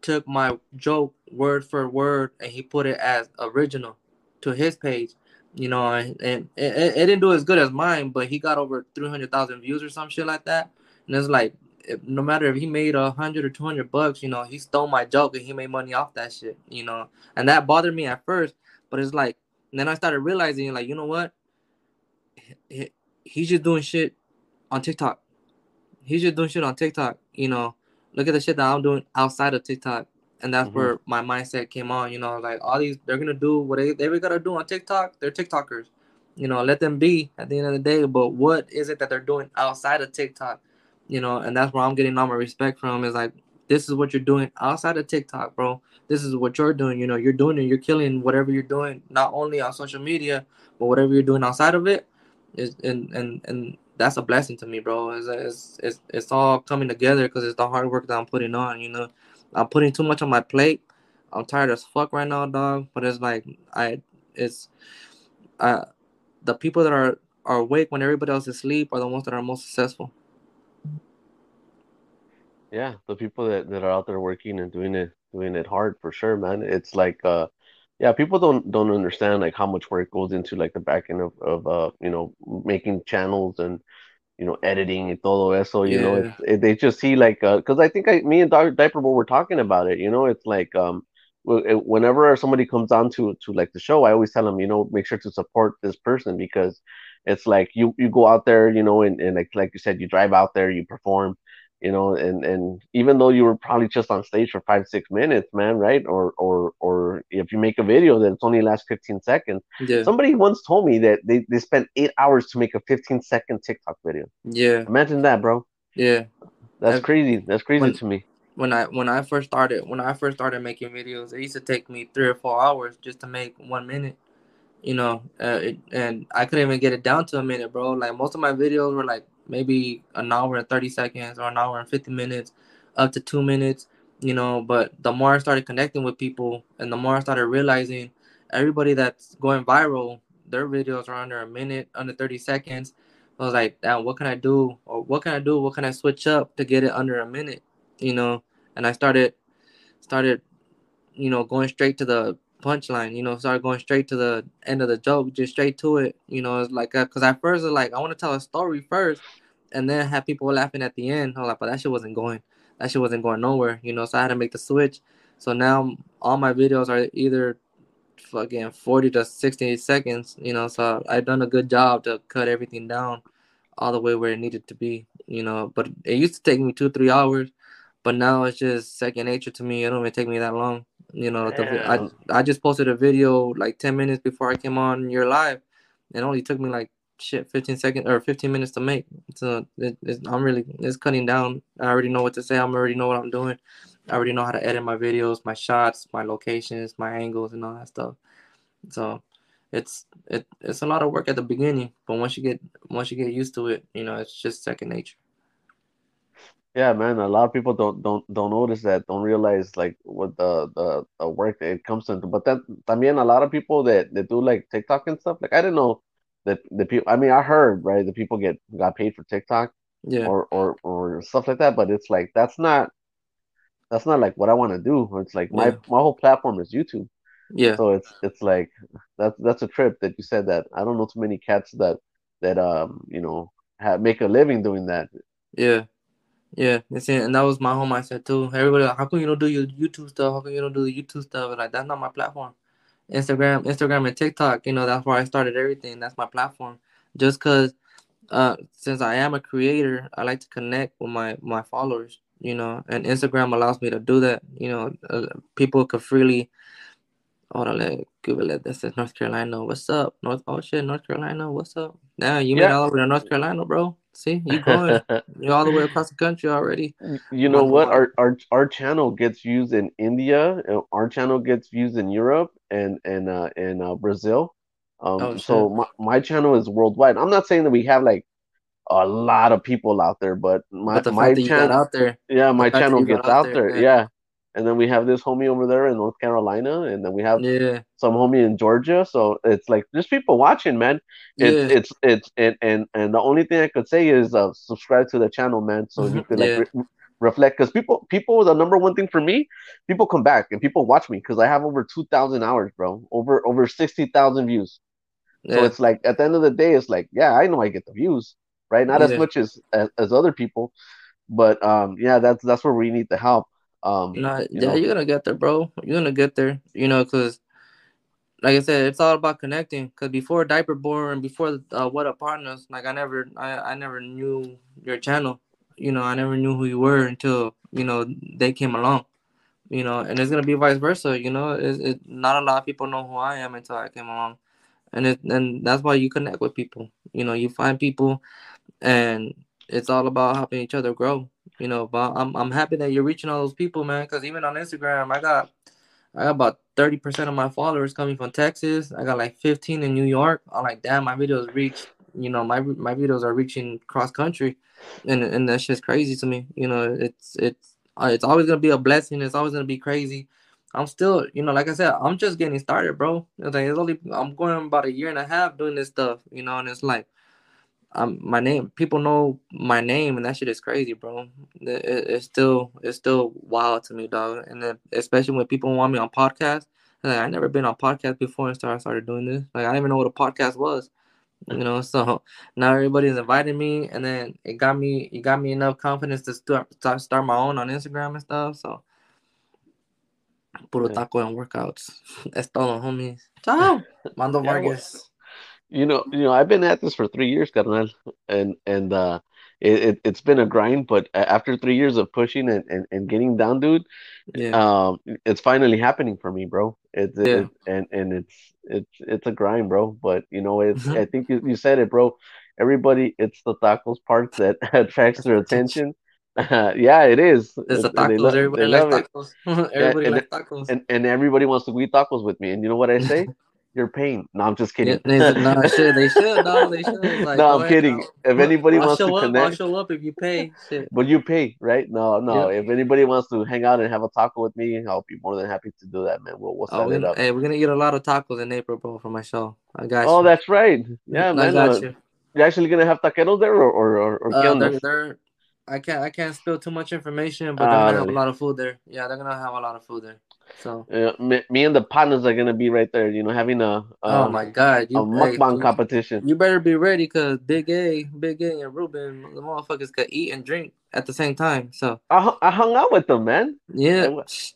took my joke word for word and he put it as original to his page. You know, and, and it, it, it didn't do as good as mine, but he got over 300,000 views or some shit like that. And it's like, if, no matter if he made a hundred or 200 bucks, you know, he stole my joke and he made money off that shit, you know. And that bothered me at first, but it's like, and then I started realizing, like, you know what? He, he's just doing shit on TikTok. He's just doing shit on TikTok. You know, look at the shit that I'm doing outside of TikTok, and that's Mhm. where my mindset came on. You know, like all these, they're gonna do what they they're gonna do on TikTok. They're TikTokers. You know, let them be at the end of the day. But what is it that they're doing outside of TikTok? You know, and that's where I'm getting all my respect from. Is like, this is what you're doing outside of TikTok, bro. This is what you're doing. You know, you're doing it. You're killing whatever you're doing, not only on social media, but whatever you're doing outside of it. Is and and and that's a blessing to me, bro. It's it's it's, it's all coming together because it's the hard work that I'm putting on. You know, I'm putting too much on my plate. I'm tired as fuck right now, dog. But it's like I, it's, uh, the people that are are awake when everybody else is asleep are the ones that are most successful. Yeah the people that, that are out there working and doing it doing it hard for sure man it's like uh yeah people don't don't understand like how much work goes into like the back end of, of uh you know making channels and you know editing and todo eso you know Yeah. it's, it, they just see like uh because i think i me and Dr. diaper Boy were talking about it you know it's like um whenever somebody comes on to to like the show i always tell them you know make sure to support this person because it's like you you go out there you know and, and like like you said you drive out there you perform you know and and even though you were probably just on stage for five six minutes man right? Or or or if you make a video that it's only lasts 15 seconds. Yeah, somebody once told me that they, they spent eight hours to make a 15 second tiktok video. Yeah, imagine that bro. Yeah. that's crazy. That's crazy when- to me. when I when I first started when I first started making videos, it used to take me three or four hours just to make one minute. You know, uh, it, and I couldn't even get it down to a minute, bro. Like most of my videos were like maybe an hour and thirty seconds or an hour and fifty minutes, up to two minutes. You know, but the more I started connecting with people, and the more I started realizing everybody that's going viral, their videos are under a minute, under thirty seconds. I was like, damn, what can I do? Or what can I do? What can I switch up to get it under a minute? You know, and I started started, you know, going straight to the punchline. You know, started going straight to the end of the joke, just straight to it. You know, it's like uh, because at first it's like I want to tell a story first, and then have people laughing at the end. I'm like, but that shit wasn't going. That shit wasn't going nowhere. You know, so I had to make the switch. So now all my videos are either fucking 40 to 60 seconds, you know. So I've done a good job to cut everything down all the way where it needed to be, you know. But it used to take me two, three hours, but now it's just second nature to me. It don't even take me that long, you know. The, I I just posted a video like 10 minutes before I came on your live. It only took me like shit 15 seconds or 15 minutes to make. So it, I'm really it's cutting down. I already know what to say. I'm already know what I'm doing. I already know how to edit my videos, my shots, my locations, my angles, and all that stuff. So it's it it's a lot of work at the beginning, but once you get once you get used to it, you know, it's just second nature. Yeah, man. A lot of people don't don't don't notice that, don't realize like what the the, the work that it comes into. But then también a lot of people that, that do like TikTok and stuff, like I didn't know that the people I mean I heard, right, the people get got paid for TikTok yeah. or or or stuff like that, but it's like that's not that's not like what I want to do. It's like my Yeah. my whole platform is YouTube. Yeah. So it's it's like that's that's a trip that you said that I don't know too many cats that that um you know have make a living doing that. Yeah. Yeah, and that was my whole mindset too. Everybody, like, how come you don't do your YouTube stuff? How come you don't do the YouTube stuff? And like, that's not my platform. Instagram, Instagram, and TikTok. You know, that's where I started everything. That's my platform. Just cause, uh, since I am a creator, I like to connect with my my followers. You know, and Instagram allows me to do that. You know, uh, people could freely. Órale, Google this is North Carolina. What's up? North oh shit, North Carolina. What's up? Now you made all over to North Carolina, bro. See, you going? You're all the way across the country already. You know what? Our our our channel gets used in India. Our channel gets used in Europe and and uh, in uh, Brazil. Um, Oh, so my my channel is worldwide. I'm not saying that we have like a lot of people out there, but my But my fact that you got channel, out there, yeah, my channel gets out out there, there. yeah. And then we have this homie over there in North Carolina, and then we have yeah, some homie in Georgia. So it's like there's people watching, man. It's yeah, it's it's and and and the only thing I could say is uh, subscribe to the channel, man, so you could like Yeah. re- reflect. Because people people the number one thing for me, people come back and people watch me because I have over two thousand hours, bro. Over over sixty thousand views. So it's like at the end of the day, it's like yeah, I know I get the views, right? Not as much as, as as other people, but um yeah, that's that's where we need the help. Um, no, you yeah, know. you're gonna get there, bro. You're gonna get there, you know, because like I said, it's all about connecting. Because before Diaper Born, before uh, What Up Partners, like I never, I, I never knew your channel. You know, I never knew who you were until you know they came along. You know, and it's gonna be vice versa. You know, it's, it not a lot of people know who I am until I came along, and it and that's why you connect with people. You know, you find people, and it's all about helping each other grow. You know, but I'm I'm happy that you're reaching all those people, man. Because even on Instagram, I got I got about thirty percent of my followers coming from Texas. I got like fifteen in New York. I'm like, damn, my videos reach. You know, my my videos are reaching cross country, and and that's just crazy to me. You know, it's it's uh, it's always gonna be a blessing. It's always gonna be crazy. I'm still, you know, like I said, I'm just getting started, bro. It's like it's only I'm going about a year and a half doing this stuff, you know, and it's like um my name people know my name and that shit is crazy bro. It, it- it's still it's still wild to me dog and then especially when people want me on podcasts like i never been on podcast before and started started doing this. Like i didn't even know what a podcast was you know so now everybody's inviting me and then it got me it got me enough confidence to start start, start my own on instagram and stuff so. Puro taco and workouts. Todo homies chao. Mando vargas You know, you know, I've been at this for three years, carnal, and and uh, it, it it's been a grind. But after three years of pushing and, and, and getting down, dude, yeah um, it's finally happening for me, bro. It's it, Yeah. it, and and it's it's it's a grind, bro. But you know, it's Mhm. I think you, you said it, bro. Everybody, it's the tacos part that attracts their attention. yeah, it is. It's the It- and they tacos. love Everybody likes tacos. Everybody and- likes tacos. and and everybody wants to eat tacos with me. And you know what I say? You're paying. No, I'm just Yeah, kidding. they said, no, shit, they should, no, they should. Like, no, I'm ahead, kidding. If anybody I'll wants show to up, I'll show up if you pay. Shit. but you pay, right? No, no. Yeah. If anybody wants to hang out and have a taco with me, I'll be more than happy to do that, man. We'll we'll Oh, set we, it up. hey, we're gonna eat a lot of tacos in April, bro, for my show. I got Oh, you. that's right. Yeah, I man. got Uh, you. you're actually gonna have taqueros there, or or or, Uh, they're, they're I can't I can't spill too much information, but they're gonna have a lot of food there. Yeah, they're gonna have a lot of food there. So. Uh, me, me and the partners are gonna be right there. You know, having a, a oh my God! You, a mukbang you- competition. You better be ready, cause Big A, Big A, and Ruben, the motherfuckers could eat and drink at the same time. So I, I hung out with them, man. yeah,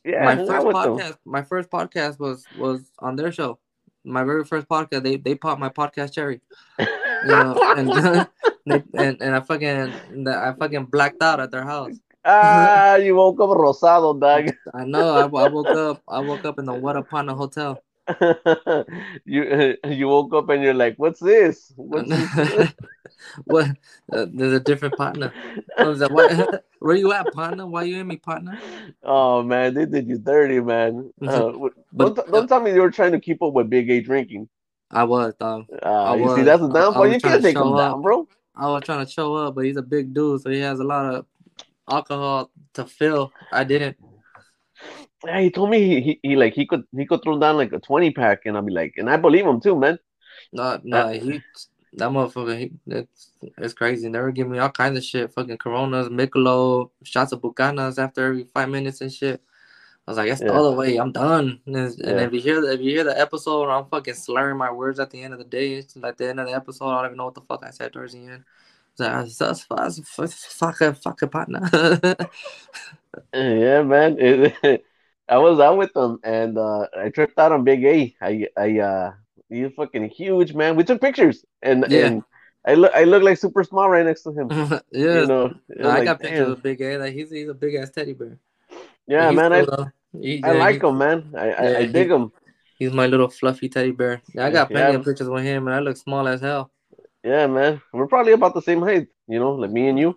yeah, my first with them. podcast, my first podcast was was on their show. My very first podcast, they they popped my podcast cherry, you know, and and, and I fucking I fucking blacked out at their house. Ah, you woke up rosado, dog. I know. I, I woke up. I woke up in the What Upon Hotel. you you woke up and you're like, what's this? What's this? what? Uh, there's a different partner. I was like, what? Where you at, partner? Why you in me, partner? oh man, they did you dirty, man. Uh, But- don't, don't tell me you were trying to keep up with Big A drinking. I was, dog. Uh, I you see, that's the downfall. You can't take him down, bro. I was trying to show up, but he's a big dude, so he has a lot of alcohol to fill. I didn't. Yeah, he told me he, he, he like he could he could throw down like a twenty pack, and I'll be like, and I believe him too, man. No, no, he. That motherfucker, he, it's, it's crazy. They were giving me all kinds of shit. Fucking Coronas, Michelob, shots of Buchanan's after every five minutes and shit. I was like, that's Yeah. the way. I'm done. And, and Yeah. if you hear the, if you hear the episode I'm fucking slurring my words at the end of the day, it's like the end of the episode, I don't even know what the fuck I said towards the end. That's, that's, that's, that's fucking fucking partner. Yeah, man. It, I was out with them, and uh, I tripped out on Big A. I I uh, he's fucking huge, man. We took pictures, and Yeah. and I look I look like super small right next to him. yeah, You know, no, I like, got pictures damn. of Big A. Like he's he's a big ass teddy bear. Yeah, man. I. He- I yeah, like he- him, man. I I, Yeah, I he- dig him. He's my little fluffy teddy bear. Yeah, I got plenty Yeah. of pictures with him, and I look small as hell. Yeah, man. We're probably about the same height. You know, like me and you.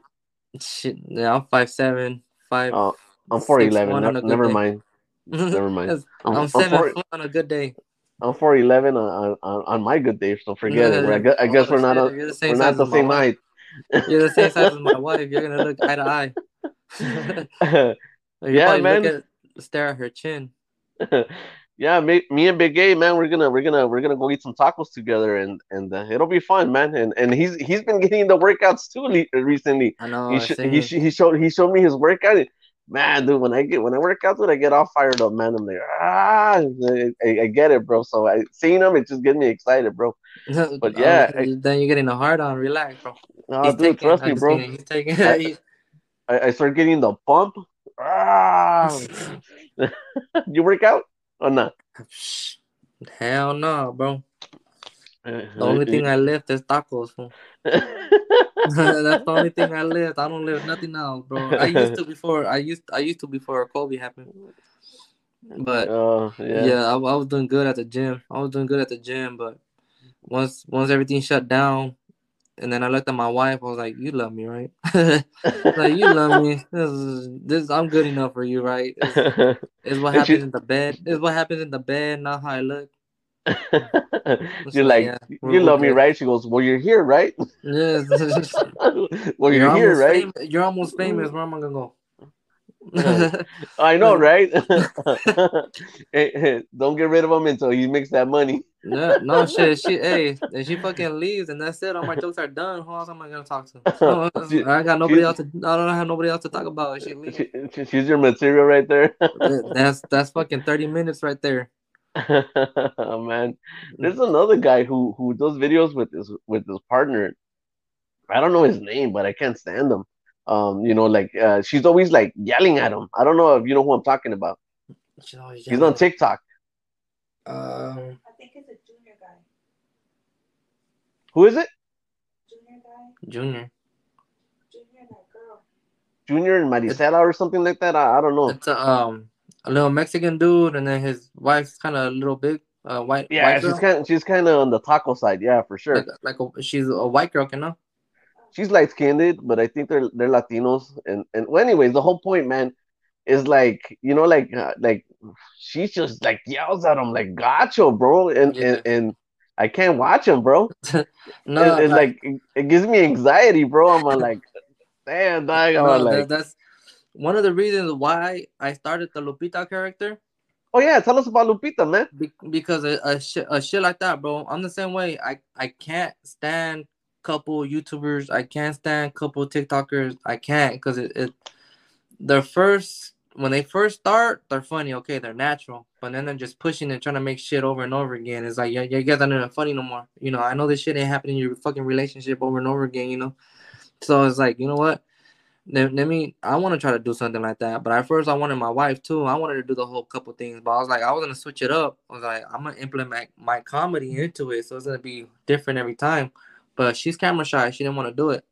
Shit, yeah, I'm five seven, five. Uh, I'm four eleven. 6'1" on a good never day. mind. Never mind. I'm, I'm I'm seven four. on a good day. I'm four eleven on, on on my good day. So forget it. I guess, I guess we're not the we're same not the same height. You're the same size as my wife. You're gonna look eye to eye. Yeah, man. At, stare at her chin. Yeah, me, me and Big A, man, we're gonna we're gonna we're gonna go eat some tacos together, and and uh, it'll be fun, man. And and he's he's been getting the workouts too le- recently. I know. he sh- he, sh- he showed he showed me his workout. Man, dude, when I get when I work out, dude, I get all fired up, man. I'm like, ah, I, I get it, bro. So I seeing him, it just gets me excited, bro. but yeah, Oh, then you're getting a hard on. Relax, bro. Oh, He's dude, taking- trust I me, bro. He's taking. I- I, I start getting the pump. Ah, you work out or not? Hell no, bro. The uh-huh. only thing I left is tacos. That's the only thing I left. I don't lift nothing else, bro. I used to before. I used I used to before COVID happened. But Oh yeah, yeah. I, I was doing good at the gym. I was doing good at the gym, but once once everything shut down, and then I looked at my wife, I was like, "You love me, right? like you love me. This is this. I'm good enough for you, right? It's, it's what happens in the bed. It's what happens in the bed, not how I look." you're like, yeah, you love me, right? She goes, well, you're here, right? Yes. well, you're, here, right? Famous. You're almost famous. Mm. Where am I gonna go? I know, right? Hey, hey, don't get rid of him until he makes that money. no, no shit. She, hey, if she fucking leaves and that's it, all my jokes are done. Who else am I gonna talk to? I got nobody else to. I don't have nobody else to talk about. She leaves. She- she's your material right there. That's that's fucking thirty minutes right there. oh, man, there's another guy who who does videos with his with his partner. I don't know his name, but I can't stand him. Um, you know, like uh, she's always like yelling at him. I don't know if you know who I'm talking about. She He's on. TikTok. Um, I think it's a junior guy. Who is it? Junior guy. Junior. Junior that girl. Junior and Marisela or something like that. I, I don't know. It's a, um a little Mexican dude, and then his wife's kind of a little big, uh, white. Yeah, white she's kind she's kind of on the taco side. Yeah, for sure. like like a, she's a white girl, you know. She's light skinned, but I think they're they're Latinos. And and well, anyways, the whole point, man, is like you know, like uh, like she just like yells at him like "Gacho, bro," and Yeah. and, and I can't watch him, bro. No, it's it, like it, it gives me anxiety, bro. I'm like, damn, dog. I'm no, like, that's one of the reasons why I started the Lupita character oh yeah, tell us about Lupita, man. be- because a, a shit a shit like that, bro. I'm the same way. I I can't stand couple YouTubers I can't stand, couple TikTokers I can't because it, it their first when they first start, they're funny, okay, they're natural. But then they're just pushing and trying to make shit over and over again. It's like, yeah, you guys are not funny no more. You know, I know this shit ain't happening in your fucking relationship over and over again, you know? So it's like, you know what? Let, me, I want to try to do something like that. But at first, I wanted my wife too. I wanted to do the whole couple things. But I was like, I was to switch it up. I was like, I'm to implement my comedy into it. So it's to be different every time. But she's camera shy. She didn't want to do it.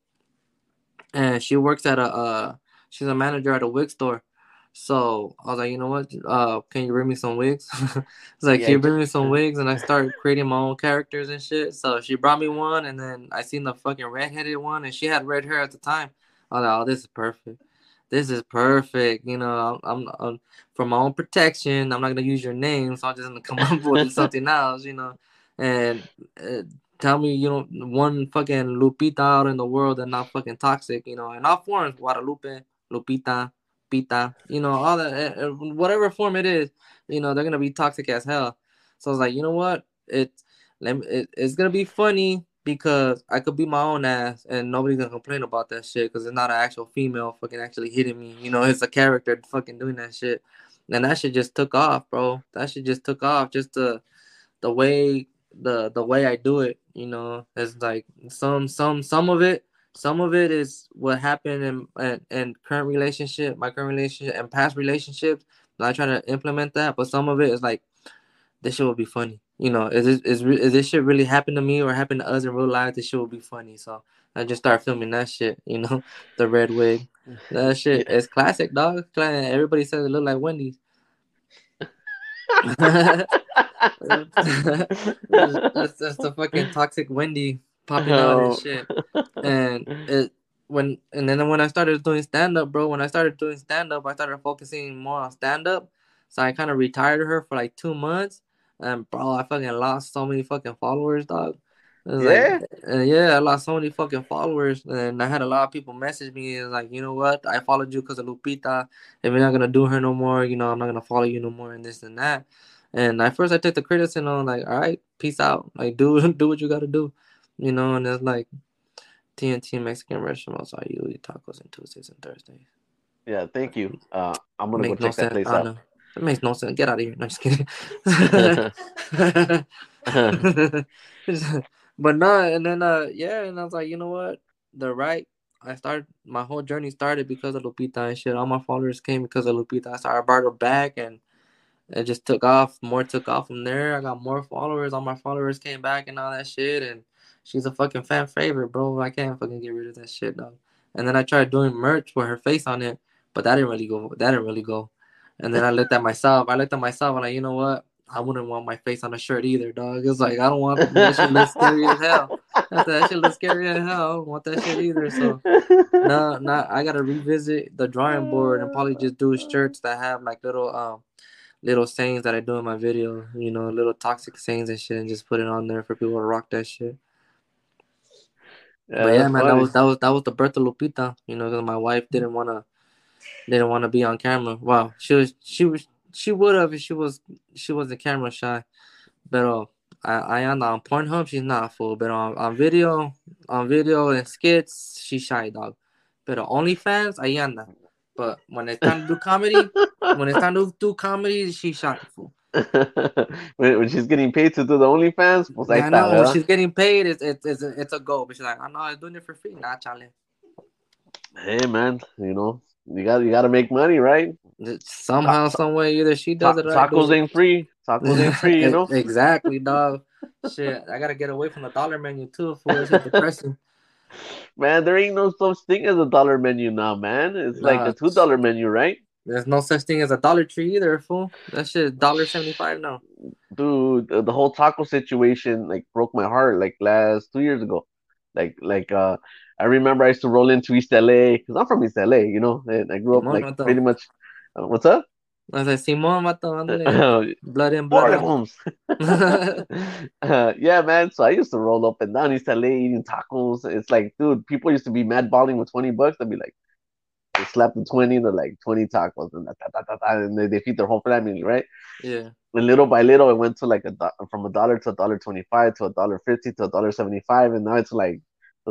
And she works at a, uh, she's a manager at a wig store. So I was like, you know what? Uh, can you bring me some wigs? it's like, Yeah, can you bring me some wigs? And I started creating my own characters and shit. So she brought me one, and then I seen the fucking redheaded one, and she had red hair at the time. I was like, oh, this is perfect. This is perfect. You know, I'm, I'm, I'm for my own protection. I'm not gonna use your name, so I'm just gonna come up with something else. You know, and uh, tell me, you know, one fucking Lupita out in the world and not fucking toxic. You know, in all forms, Guadalupe, Lupita, Pita, you know, all that, uh, uh, whatever form it is, you know, they're gonna be toxic as hell. So I was like, you know what? Me, it, it's gonna be funny because I could be my own ass and nobody's gonna complain about that shit because it's not an actual female fucking actually hitting me. You know, it's a character fucking doing that shit, and that shit just took off, bro. That shit just took off. Just the the way the the way I do it, you know, it's like some some some of it some of it is what happened in, in in current relationship, my current relationship, and past relationships. I try to implement that, but some of it is like this shit will be funny. You know, is this is, is this shit really happened to me or happened to us in real life? This shit will be funny. So I just start filming that shit. You know, the red wig, that shit is classic, dog. Everybody says it look like Wendy's. that's, that's the fucking toxic Wendy popping out Oh. and shit. And it when and then when I started doing stand up, bro, when I started doing stand up, I started focusing more on stand up. So I kind of retired her for like two months. And bro, I fucking lost so many fucking followers, dog. Yeah? like, uh, yeah, I lost so many fucking followers, and I had a lot of people message me and like, you know what? I followed you because of Lupita. If you're not gonna do her no more, you know, I'm not gonna follow you no more, and this and that. And at first, I took the criticism on like, all right, peace out, like do do what you gotta do, you know. And it's like TNT Mexican restaurants. are usually tacos on Tuesdays and Thursdays. Yeah, thank you. Uh, I'm gonna Make go no check that sense. place out. know. It makes no sense. Get out of here. No, just kidding. but no, and then uh yeah, and I was like, you know what? They're right. I started my whole journey started because of Lupita and shit. All my followers came because of Lupita. So I brought her back and it just took off. More took off from there. I got more followers. All my followers came back and all that shit. And she's a fucking fan favorite, bro. I can't fucking get rid of that shit, dog. And then I tried doing merch with her face on it, but that didn't really go. That didn't really go. And then I looked at myself. I looked at myself and like, you know what? I wouldn't want my face on a shirt either, dog. It's like I don't want that shit look scary as hell. That, shit look scary as hell. I don't want that shit either. So no, no, I gotta revisit the drawing board and probably just do shirts that have like little um little sayings that I do in my video, you know, little toxic sayings and shit, and just put it on there for people to rock that shit. Yeah, but yeah, man, that was that was that was the birth of Lupita. You know, because my wife didn't wanna didn't wanna be on camera. Wow, she was she was she would have if she was she wasn't camera shy. But uh, I I am on Pornhub. She's not full, but on, on video on video and skits, she's shy dog. But on OnlyFans, I anda. But when it's time to do comedy, when it's time to do comedy, she's shy fool. when, when she's getting paid to do the OnlyFans, pues ahí I está, know when she's getting paid, it's it's it's a, it's a goal. But she's like, I know I'm doing it for free. Nah, chale. Hey man, you know, you got you got to make money, right? Somehow, some way, either she does Ta- it or I do tacos ain't free. Tacos ain't free, you know. exactly, dog. Shit, I gotta get away from the dollar menu too. For it's depressing. Man, there ain't no such thing as a dollar menu now, man. It's like a two dollar menu, right? There's no such thing as a Dollar Tree either, fool. That shit dollar seventy five now. Dude, the, whole taco situation like broke my heart like last two years ago. Like like uh I remember I used to roll into East LA because I'm from East LA, you know, and I grew up like pretty much. Uh, what's up? I said, Simon, vato, ándale. Blood and blood uh, yeah, man. So I used to roll up and down East LA eating tacos. It's like, dude, people used to be mad balling with 20 bucks. I'd be like, they slap the 20, they're like 20 tacos, and, da, da, da, da, and they, they feed their whole family, right? yeah. And little by little, it went to like a do- from a dollar to a dollar 25 to a dollar 50 to a dollar 75, and now it's like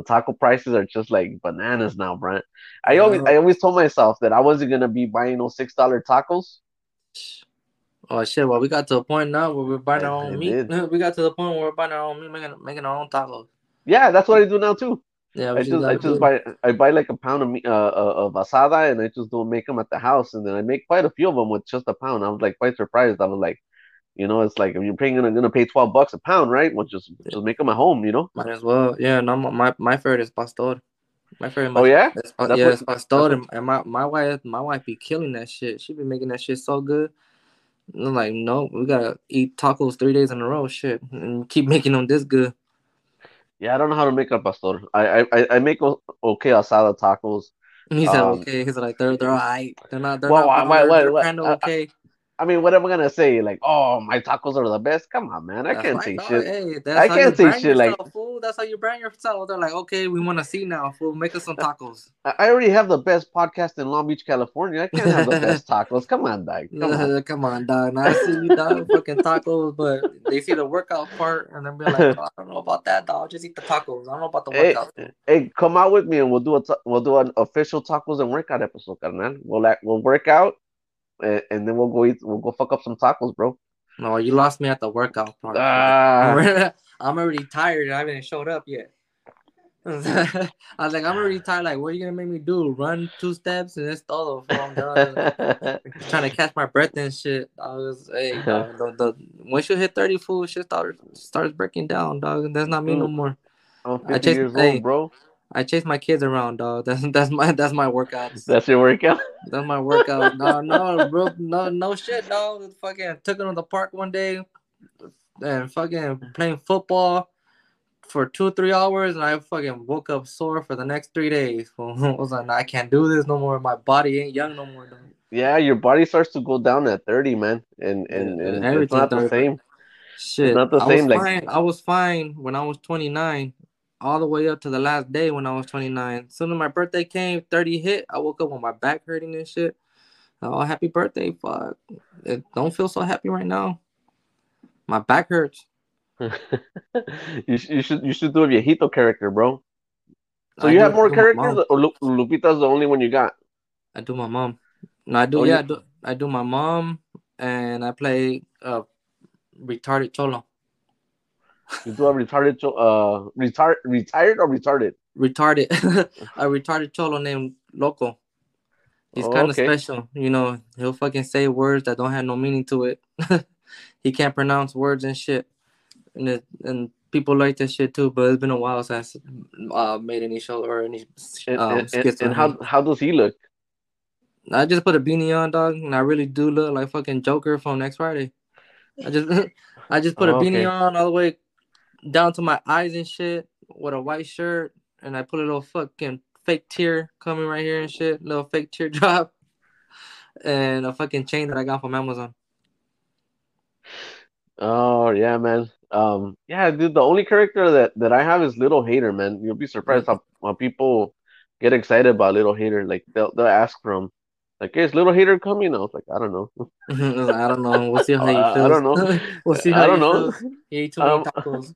the taco prices are just like bananas now, Brent. I always I always told myself that I wasn't gonna be buying those six dollar tacos. Oh shit! Well, we got to a point now where we're buying our own I meat. did. We got to the point where we're buying our own meat, making making our own tacos. Yeah, that's what I do now too. Yeah, I just I just do. buy I buy like a pound of meat, uh, uh, of asada, and I just don't make them at the house, and then I make quite a few of them with just a pound. I was like quite surprised. I was like, you know, it's like if you're paying gonna, gonna pay twelve bucks a pound, right? Well, just just make them at home, you know. Might as well. Yeah, no, my my, favorite is pastor. My favorite. Oh yeah, That's yeah, what- pastor, and, and my my wife my wife be killing that shit. She be making that shit so good. I'm like, no, we gotta eat tacos three days in a row, shit, and keep making them this good. yeah. I don't know how to make a pastor. I I I- make okay asada tacos. He said, Um, okay. He's like, they're they're alright. They're not. They're Well, not. why- why- they're why- kind of uh, okay. I mean, what am I gonna say? Like, oh, my tacos are the best. Come on, man. I That's can't say shit. Hey, that's I how can't you say brand shit like- yourself, fool. That's how you brand yourself. They're like, okay, we want to see now, fool. Make us some tacos. I already have the best podcast in Long Beach, California. I can't have the best tacos. Come on, dog. Come on. Come on, dog. Now I see you, dog, fucking tacos, but they see the workout part and then be like, oh, I don't know about that, dog. Just eat the tacos. I don't know about the workout. hey, come out with me and we'll do a we'll do an official tacos and workout episode, carnal. We'll like we'll work out and, and then we'll go eat. We'll go fuck up some tacos, bro. No, you lost me at the workout part. Ah, I'm already tired I haven't showed up yet. I was like, I'm already tired. Like, what are you gonna make me do? Run two steps and it's todo. I'm done. trying to catch my breath and shit. I was, hey, dog, the, the, once you hit 30, fool, shit start, starts breaking down, dog. That's not me no more. I'm I 50 just- years hey. old, bro. I chase my kids around, dog. That's that's my that's my workouts. That's your workout. That's my workout. No, no, bro, no, no shit, dog. Fucking took them to the park one day and fucking playing football for two, three hours, and I fucking woke up sore for the next three days. I was like, nah, I can't do this no more. My body ain't young no more, dog. Yeah, your body starts to go down at 30, man, and and, Yeah, and it's not the same. Shit, not the I same, was like- fine. I was fine when I was 29, all the way up to the last day when I was 29. Soon as my birthday came, 30 hit. I woke up with my back hurting and shit. Oh, happy birthday! Fuck, it don't feel so happy right now. My back hurts. you, sh- you should you should do a viejito character, bro. So I you have more characters, or Lu- Lupita's the only one you got? I do my mom. No, I do. Oh, yeah, you- I do. I do my mom, and I play uh retarded cholo. You do a retarded, cho- uh, retard, retired or retarded? retarded a retarded cholo named Loco. He's Oh, kind of okay. special, you know. He'll fucking say words that don't have no meaning to it. he can't pronounce words and shit, and it, and people like that shit too. But it's been a while since I uh, made any show or any um, and, and, and how how does he look? I just put a beanie on, dog, and I really do look like fucking Joker from next Friday. I just I just put a Oh, beanie okay. on all the way down to my eyes and shit with a white shirt, and I put a little fucking fake tear coming right here and shit, little fake tear drop, and a fucking chain that I got from Amazon. Oh yeah, man. Um, yeah, dude. The only character that that I have is Little Hater, man. You'll be surprised how, how people get excited about Little Hater. Like they'll they'll ask from, like, "Is Little Hater coming?" I was like, "I don't know. I don't know. We'll see how he Uh, I don't know. we'll see I don't he know. feels. He ate too many Um, tacos.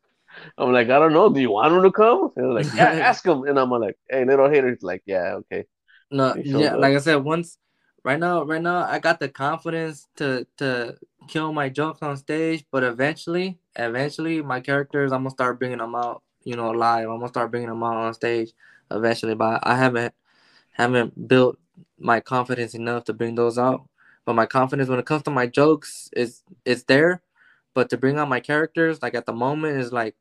I'm like, I don't know. Do you want him to come? And they're like, yeah, ask him. And I'm like, hey, Little Hater. He's like, yeah, okay. No, yeah, up. like I said, once right now, right now, I got the confidence to to kill my jokes on stage, but eventually, eventually, my characters, I'm gonna start bringing them out, you know, live. I'm gonna start bringing them out on stage eventually, but I haven't haven't built my confidence enough to bring those out. But my confidence when it comes to my jokes is it's there, but to bring out my characters, like at the moment, is like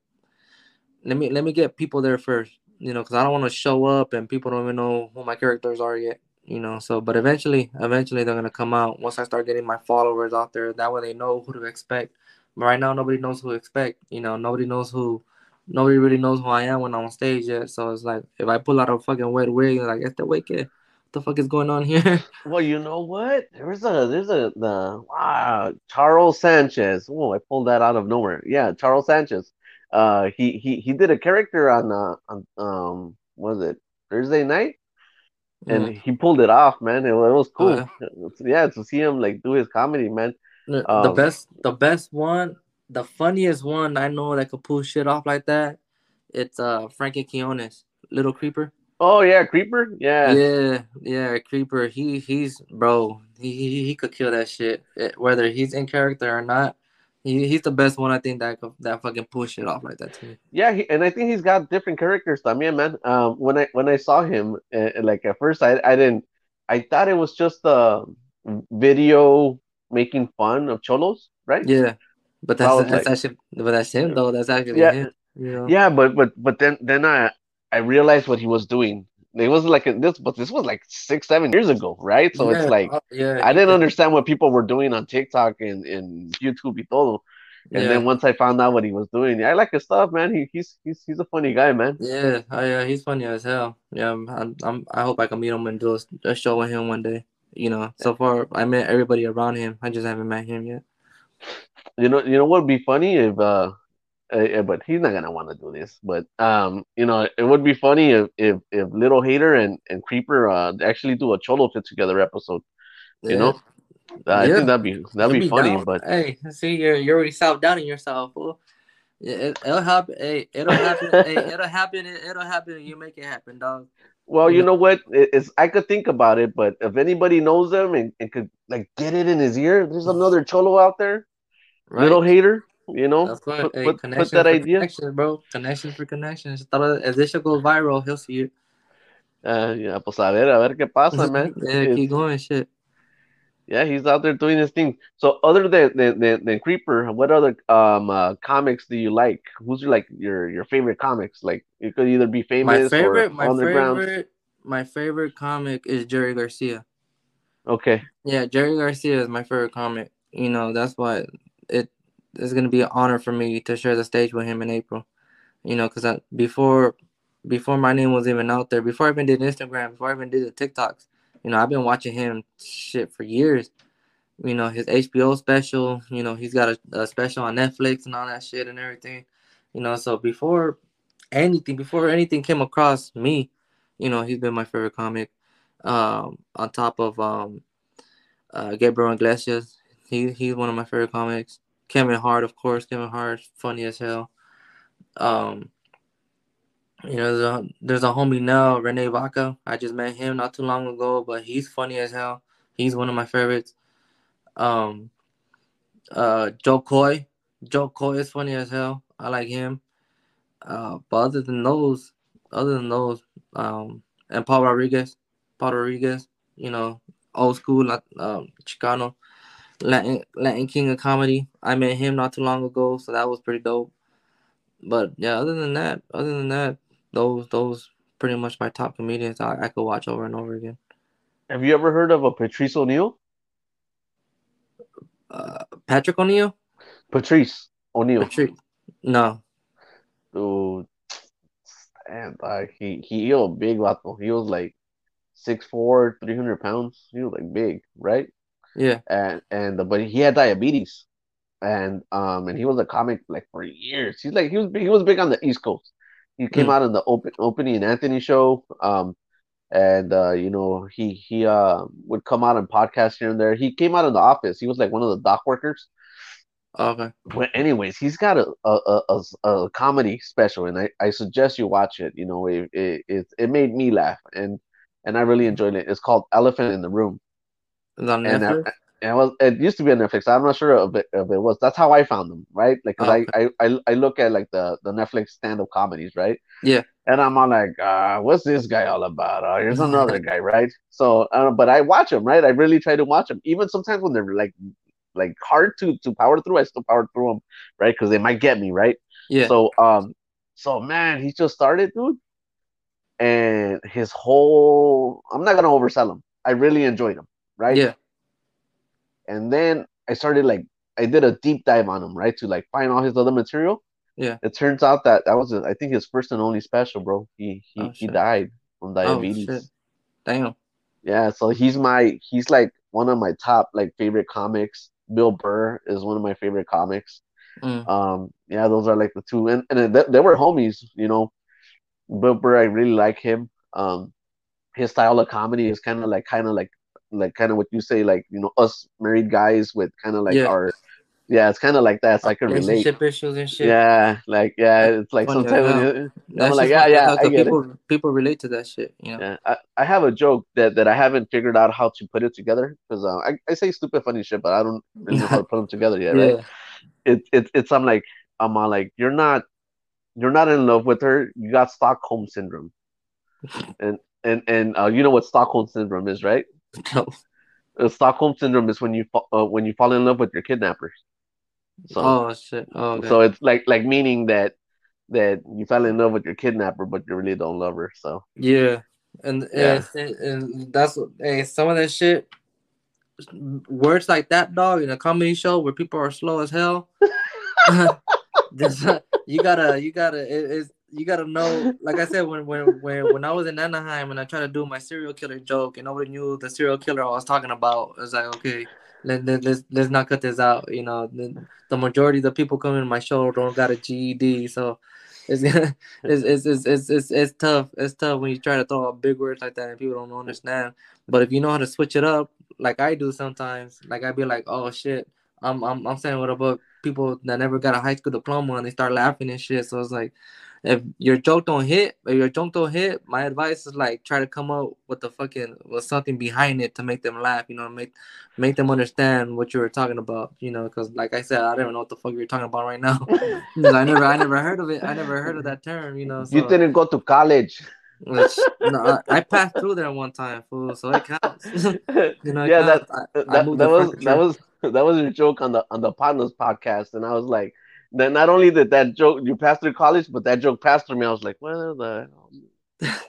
let me let me get people there first, you know, because I don't want to show up and people don't even know who my characters are yet, you know. So, but eventually, eventually they're gonna come out once I start getting my followers out there. That way they know who to expect. But right now, nobody knows who to expect. You know, nobody knows who. Nobody really knows who I am when I'm on stage yet. So it's like if I pull out a fucking wet wig, like it's the wicked. The fuck is going on here? Well, you know what? There's a there's a the wow Charles Sanchez. Oh, I pulled that out of nowhere. Yeah, Charles Sanchez. Uh, he he he did a character on uh on um was it Thursday night, and Mm. he pulled it off, man. It, it was Oh, cool. yeah, to see him like do his comedy, man. The, Um, best, the best one, the funniest one I know that could pull shit off like that. It's uh Frankie Quiñones, Little Creeper. Oh yeah, Creeper. Yeah. Yeah, yeah, Creeper. He he's bro. He he, he could kill that shit. Eh, Whether he's in character or not, he, he's the best one I think that that fucking pull it off like that to me. Yeah, he, and I think he's got different characters. También, man. Um, when I when I saw him, uh, like at first, I I didn't. I thought it was just a video making fun of cholos, right? Yeah, but that's that's like- actually but that's him though. That's actually Yeah. him. You know? Yeah, but but but then then I I realized what he was doing. It was like a, this, but this was like six seven years ago, right? So Yeah, it's like uh, yeah. I didn't could- understand what people were doing on TikTok and, and YouTube y todo. And yeah. then once I found out what he was doing, I like his stuff, man. He he's he's he's a funny guy, man. Yeah, oh, yeah, he's funny as hell. Yeah, I'm, I'm, I'm I hope I can meet him and do a, a show with him one day. You know, so far I met everybody around him. I just haven't met him yet. You know, you know what would be funny if uh, uh, but he's not gonna want to do this. But um, you know, it would be funny if if, if Little Hater and and Creeper uh actually do a Cholo Fit Together episode. You know, Uh, I Yeah. think that'd be that'd be funny. down. But hey, see, you're you're already self doubting yourself. Fool. It, it'll happen. Hey, it'll happen. hey, it'll happen. It, it'll happen. You make it happen, dog. well, you know what? It's I could think about it, but if anybody knows them and, and could like get it in his ear, there's another Cholo out there, Right? Little Hater. You know, That's right. put, hey, put, put that idea. Connection, bro. Connection for connections. If this shit goes viral, he'll see it. Uh, yeah, pues a ver, a ver qué pasa, man. yeah, keep going, shit. Yeah, he's out there doing his thing. So other than than, than, than Creeper, what other um uh, comics do you like? Who's your like your your favorite comics? Like it could either be famous My favorite, or my underground. favorite, my favorite comic is Jerry Garcia. Okay. Yeah, Jerry Garcia is my favorite comic. You know, that's why it is gonna be an honor for me to share the stage with him in April. You know, because before before my name was even out there, before I even did Instagram, before I even did the TikToks, you know, I've been watching him shit for years. You know, his HBO special, you know, he's got a, a special on Netflix and all that shit and everything. You know, so before anything, before anything came across me, you know, he's been my favorite comic. Um, on top of um uh, Gabriel Iglesias. He he's one of my favorite comics. Kevin Hart, of course. Kevin Hart, funny as hell. Um, you know, there's a, there's a homie now, Rene Vaca. I just met him not too long ago, but he's funny as hell. He's one of my favorites. Um, uh, Jo Koy. Jo Koy is funny as hell. I like him. Uh, but other than those, other than those, um, and Paul Rodriguez, Paul Rodriguez, you know, old school, um, Chicano, Latin, Latin king of comedy. I met him not too long ago, so that was pretty dope. But yeah, other than that, other than that, those those pretty much my top comedians I, I could watch over and over again. Have you ever heard of a Patrice O'Neal? Uh, Patrick O'Neill, Patrice O'Neal. Patrick, no, Dude, and uh, he he was big vato. He was like 6'4", 300 pounds. He was like big, right? Yeah, and and but he had diabetes, and um and he was a comic like for years. He's like he was big, he was big on the East Coast. He came Mm. out in the open Opie and Anthony show, um, and uh you know he he uh would come out on podcast here and there. He came out in the office. He was like one of the dock workers. okay, But anyways, he's got a a, a, a, comedy special, and I, I suggest you watch it. You know, it it it made me laugh, and and I really enjoyed it. It's called Elephant in the Room. It's on And, Netflix. and it was it used to be on Netflix. I'm not sure if it, if it was. That's how I found them, right? Like, cause Oh, I, I I I look at like the the Netflix stand up comedies, right? Yeah. And I'm all like, uh, what's this guy all about? Oh, here's another guy, right? So, uh, but I watch them, right? I really try to watch them, even sometimes when they're like like hard to to power through. I still power through them, right? Because they might get me, right? yeah, So um, so man, he just started, dude, and his whole. I'm not gonna oversell him. I really enjoyed him, right? yeah, and then I started like I did a deep dive on him, right, to like find all his other material. Yeah. It turns out that that was I think his first and only special, bro. He he Oh, he died from diabetes. Oh shit, damn. Yeah, so he's my he's like one of my top like favorite comics. Bill Burr is one of my favorite comics. Mm. Um, yeah, those are like the two, and and they, they were homies, you know. Bill Burr, I really like him. Um, his style of comedy is kind of like kind of like like kind of what you say, like you know, us married guys with kind of like Yeah. our yeah, it's kind of like that. So I could relate. relationship issues and shit. Yeah, like yeah, it's like Funny sometimes when you- I'm like, yeah, yeah, I get it. people people relate to that shit. You know. Yeah, I, I have a joke that, that I haven't figured out how to put it together because uh, I, I say stupid funny shit, but I don't really know how to put them together yet, right? It, it it's I'm like I'm all like you're not you're not in love with her. You got Stockholm syndrome, and and and uh, you know what Stockholm syndrome is, right? No. Stockholm syndrome is when you fa- uh, when you fall in love with your kidnappers. So Oh shit. Oh, okay. so it's like like meaning that that you fell in love with your kidnapper, but you really don't love her. So Yeah, and Yeah. and, and that's hey, some of that shit. Words like that, dog, in a comedy show where people are slow as hell. you gotta, you gotta, it, it's you gotta know. Like I said, when when when when I was in Anaheim and I tried to do my serial killer joke and nobody knew the serial killer I was talking about, I was like, okay, let, let, let's let's not cut this out. You know, the, the majority of the people coming to my show don't got a GED, so it's it's, it's, it's, it's, it's, tough. It's tough when you try to throw out big words like that and people don't understand. But if you know how to switch it up, like I do sometimes, like I'd be like, oh shit, I'm I'm I'm saying what about people that never got a high school diploma and they start laughing and shit. So it's like, if your joke don't hit, if your joke don't hit, my advice is like try to come up with the fucking with something behind it to make them laugh. You know, make make them understand what you were talking about. You know, because like I said, I don't even know what the fuck you're talking about right now. I never I never heard of it. I never heard of that term. You know, so. you didn't go to college. Which, no, I, I passed through there one time, fool, so it counts. you know, it yeah, that counts. I, I that, moved that was furniture. that was that was your joke on the on the partners podcast, and I was like, then not only did that joke you passed through college, but that joke passed through me. I was like, what the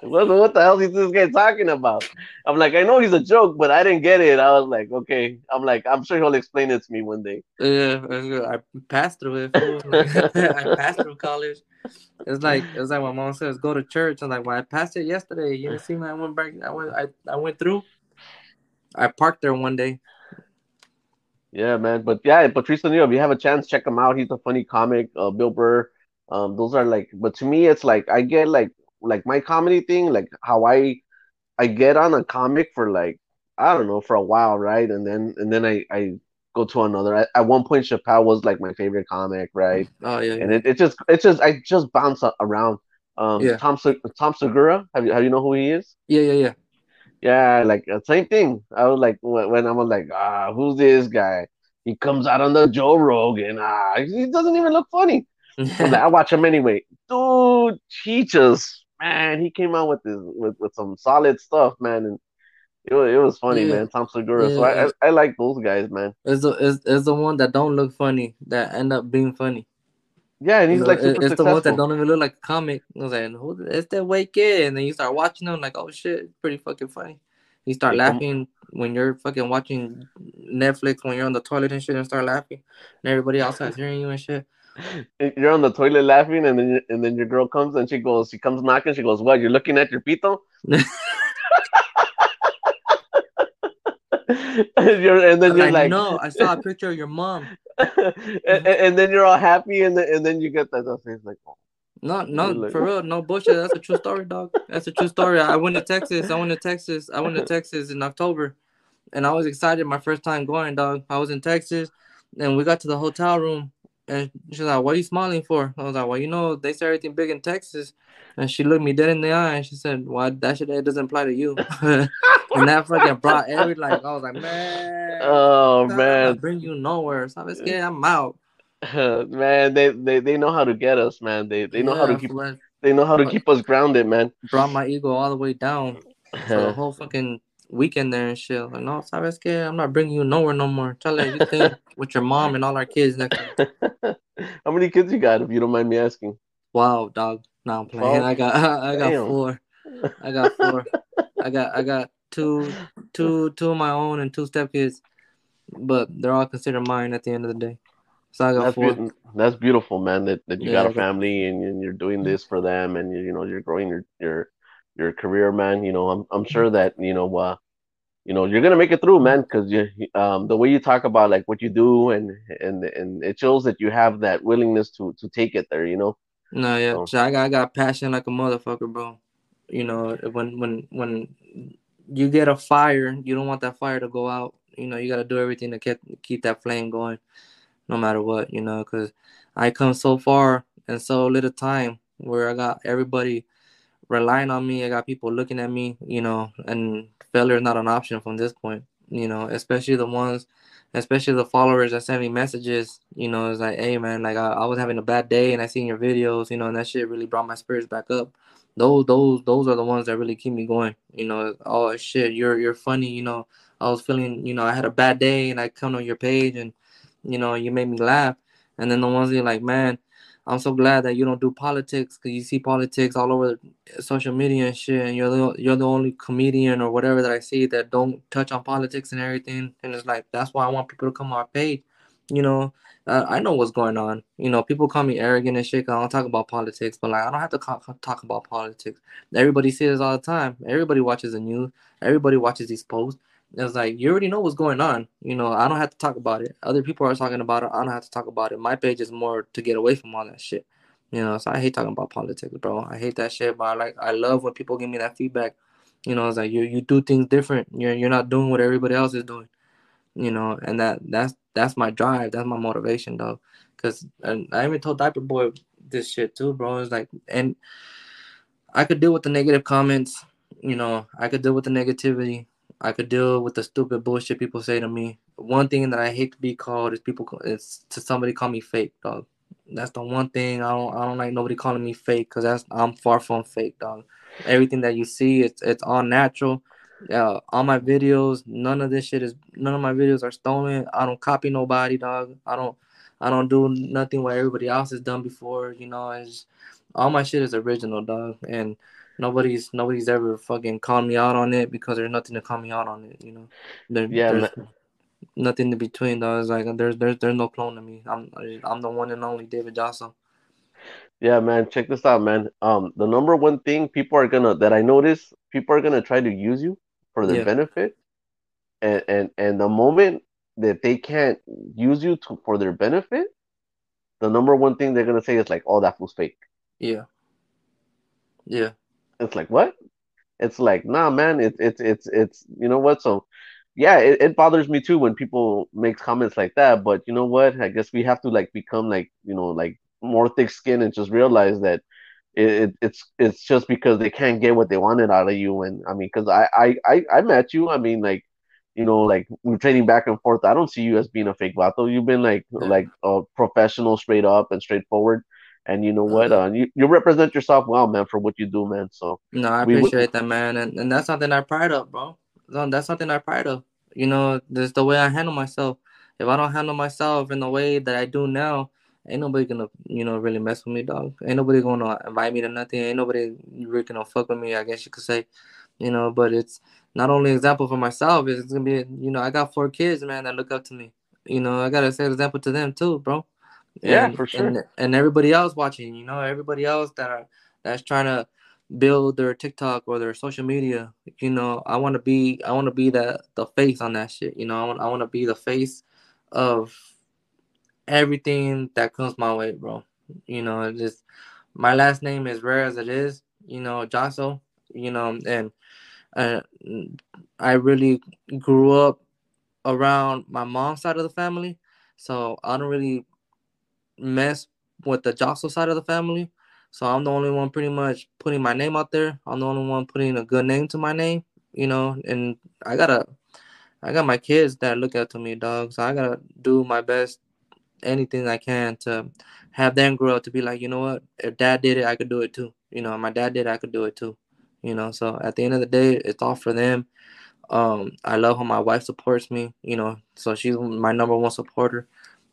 what, what the hell is this guy talking about? I'm like, I know he's a joke, but I didn't get it. I was like, okay. I'm like, I'm sure he'll explain it to me one day. Yeah. I passed through it. I passed through college. It's like it's like my mom says, go to church. I'm like, well, I passed it yesterday. You didn't see me. I went back. I went. I, I went through. I parked there one day. Yeah, man. But yeah, Patrice O'Neal, if you have a chance, check him out. He's a funny comic. Uh, Bill Burr. Um, those are like, but to me, it's like I get like like my comedy thing, like how I I get on a comic for like I don't know for a while, right? And then and then I I go to another. At, at one point, Chappelle was like my favorite comic, right? Oh yeah. And it, it just it just I just bounce around. Um, Yeah. Tom Tom Segura, have you have you know who he is? Yeah, yeah, yeah. Yeah, like uh, same thing. I was like when, I was like, ah, who's this guy? He comes out on the Joe Rogan. Ah, he doesn't even look funny. Like, I watch him anyway. Dude, he just man, he came out with this with, with some solid stuff, man, and it was, it was funny, Yeah. man. Tom Segura. So I, I I like those guys, man. It's the it's, it's the one that don't look funny that end up being funny. Yeah, and he's You know, like it's the ones that don't even look like a comic. I was like, who is that white kid, and then you start watching them like, oh shit, pretty fucking funny. You start Yeah, laughing when you're fucking watching Netflix when you're on the toilet and shit, and start laughing, and everybody outside's hearing you and shit. You're on the toilet laughing, and then and then your girl comes and she goes, she comes knocking. She goes, "What? You're looking at your pito?" and, then you're like, like, no, I saw a picture of your mom. and, and- mm-hmm. and then you're all happy, and then, and then you get that face like, oh, No, no, like- for real, no bullshit. That's a true story, dog. That's a true story. I went to Texas. I went to Texas. I went to Texas in October, and I was excited. My first time going, dog. I was in Texas, and we got to the hotel room, and she's like, "What are you smiling for?" I was like, "Well, you know, they say everything big in Texas." And she looked me dead in the eye, and she said, "Well, that shit that doesn't apply to you." and that fucking brought every like, I was like, "Man, oh man, bring you nowhere." So I was scared. I'm out. man, they, they they know how to get us, man. They they know how to keep fool, they know how to keep us grounded, man. brought my ego all the way down. the whole fucking weekend there and shit. Like, no, sabes que I'm not bringing you nowhere no more. Tell her you stay with your mom and all our kids next. How many kids you got, if you don't mind me asking? Wow, dog. No, I'm playing. I got, I got Damn. four. I got four. I got, I got two, two, two of my own and two stepkids, but they're all considered mine at the end of the day. So I got That's, four. beau- that's beautiful, man. That, that you Yeah, got a family and, and you're doing this for them, and you, you know you're growing your your your career, man. You know, I'm I'm sure that you know, uh, you know, you're gonna make it through, man. Because you um the way you talk about like what you do and and and it shows that you have that willingness to to take it there. You know. No, yeah, So- so I got, I got passion like a motherfucker, bro. You know, when when when you get a fire, you don't want that fire to go out. You know, you got to do everything to keep keep that flame going. no matter what, you know, because I come so far in so little time where I got everybody relying on me. I got people looking at me, you know, and failure is not an option from this point, you know, especially the ones, especially the followers that send me messages, you know, it's like, hey man, like I, I was having a bad day and I seen your videos, you know, and that shit really brought my spirits back up. Those those those are the ones that really keep me going. You know, oh shit, you're you're funny, you know. I was feeling, you know, I had a bad day and I come on your page and you know, you made me laugh. And then the ones that like, man, I'm so glad that you don't do politics because you see politics all over social media and shit, and you're the you're the only comedian or whatever that I see that don't touch on politics and everything. And it's like that's why I want people to come on our page. You know, uh, I know what's going on. You know, people call me arrogant and shit. I don't talk about politics, but like I don't have to talk about politics. Everybody sees all the time. Everybody watches the news. Everybody watches these posts. It's like you already know what's going on. You know, I don't have to talk about it. Other people are talking about it. I don't have to talk about it. My page is more to get away from all that shit. You know, so I hate talking about politics, bro. I hate that shit, but I like I love when people give me that feedback. You know, it's like you you do things different. You're you're not doing what everybody else is doing. You know, and that that's that's my drive. That's my motivation, though. Cause and I even told Diaper Boy this shit too, bro. It's like and I could deal with the negative comments. You know, I could deal with the negativity I could deal with the stupid bullshit people say to me. One thing that I hate to be called is people is to somebody call me fake, dog. That's the one thing I don't I don't like nobody calling me fake because that's I'm far from fake, dog. Everything that you see, it's it's all natural. Yeah, all my videos, none of this shit is none of my videos are stolen. I don't copy nobody, dog. I don't I don't do nothing what everybody else has done before. You know, it's all my shit is original, dog. And nobody's nobody's ever fucking called me out on it because there's nothing to call me out on it. You know, there, yeah, there's nothing in between. Though it's like there's there's there's no clone of me. I'm I'm the one and only David Jasso. Yeah, man. Check this out, man. Um, the number one thing people are gonna that I notice people are gonna try to use you for their yeah. benefit, and and and the moment that they can't use you to for their benefit, the number one thing they're gonna say is like, "Oh, that was fake." Yeah. Yeah. It's like what? It's like nah, man. It's it's it's it's you know what? So yeah, it, it bothers me too when people make comments like that. But you know what? I guess we have to like become like you know like more thick skin and just realize that it, it, it's it's just because they can't get what they wanted out of you. And I mean, because I, I I I met you. I mean, like you know, like we're trading back and forth. I don't see you as being a fake vato. You've been like yeah. like a professional, straight up and straightforward. And you know what? Uh, you, you represent yourself well, man, for what you do, man. So no, I appreciate that, man, and, and that's something I pride of, bro. That's something I pride of. You know, this the way I handle myself. If I don't handle myself in the way that I do now, ain't nobody gonna, you know, really mess with me, dog. Ain't nobody gonna invite me to nothing. Ain't nobody really gonna fuck with me. I guess you could say, you know. But it's not only example for myself. It's gonna be, you know, I got four kids, man, that look up to me. You know, I gotta set example to them too, bro yeah, for sure. And, and everybody else watching, you know, everybody else that are that's trying to build their TikTok or their social media, you know, I want to be I want to be the the face on that shit, you know. I want I want to be the face of everything that comes my way, bro. You know, just my last name is rare as it is, you know, Jasso, you know, and uh, I really grew up around my mom's side of the family, so I don't really mess with the Jocelyn side of the family. So I'm the only one pretty much putting my name out there. I'm the only one putting a good name to my name, you know, and I gotta I got my kids that look up to me, dog. So I gotta do my best anything I can to have them grow up to be like, you know what, if dad did it, I could do it too. You know, my dad did, it, I could do it too. You know, so at the end of the day, it's all for them. Um, I love how my wife supports me, you know, so she's my number one supporter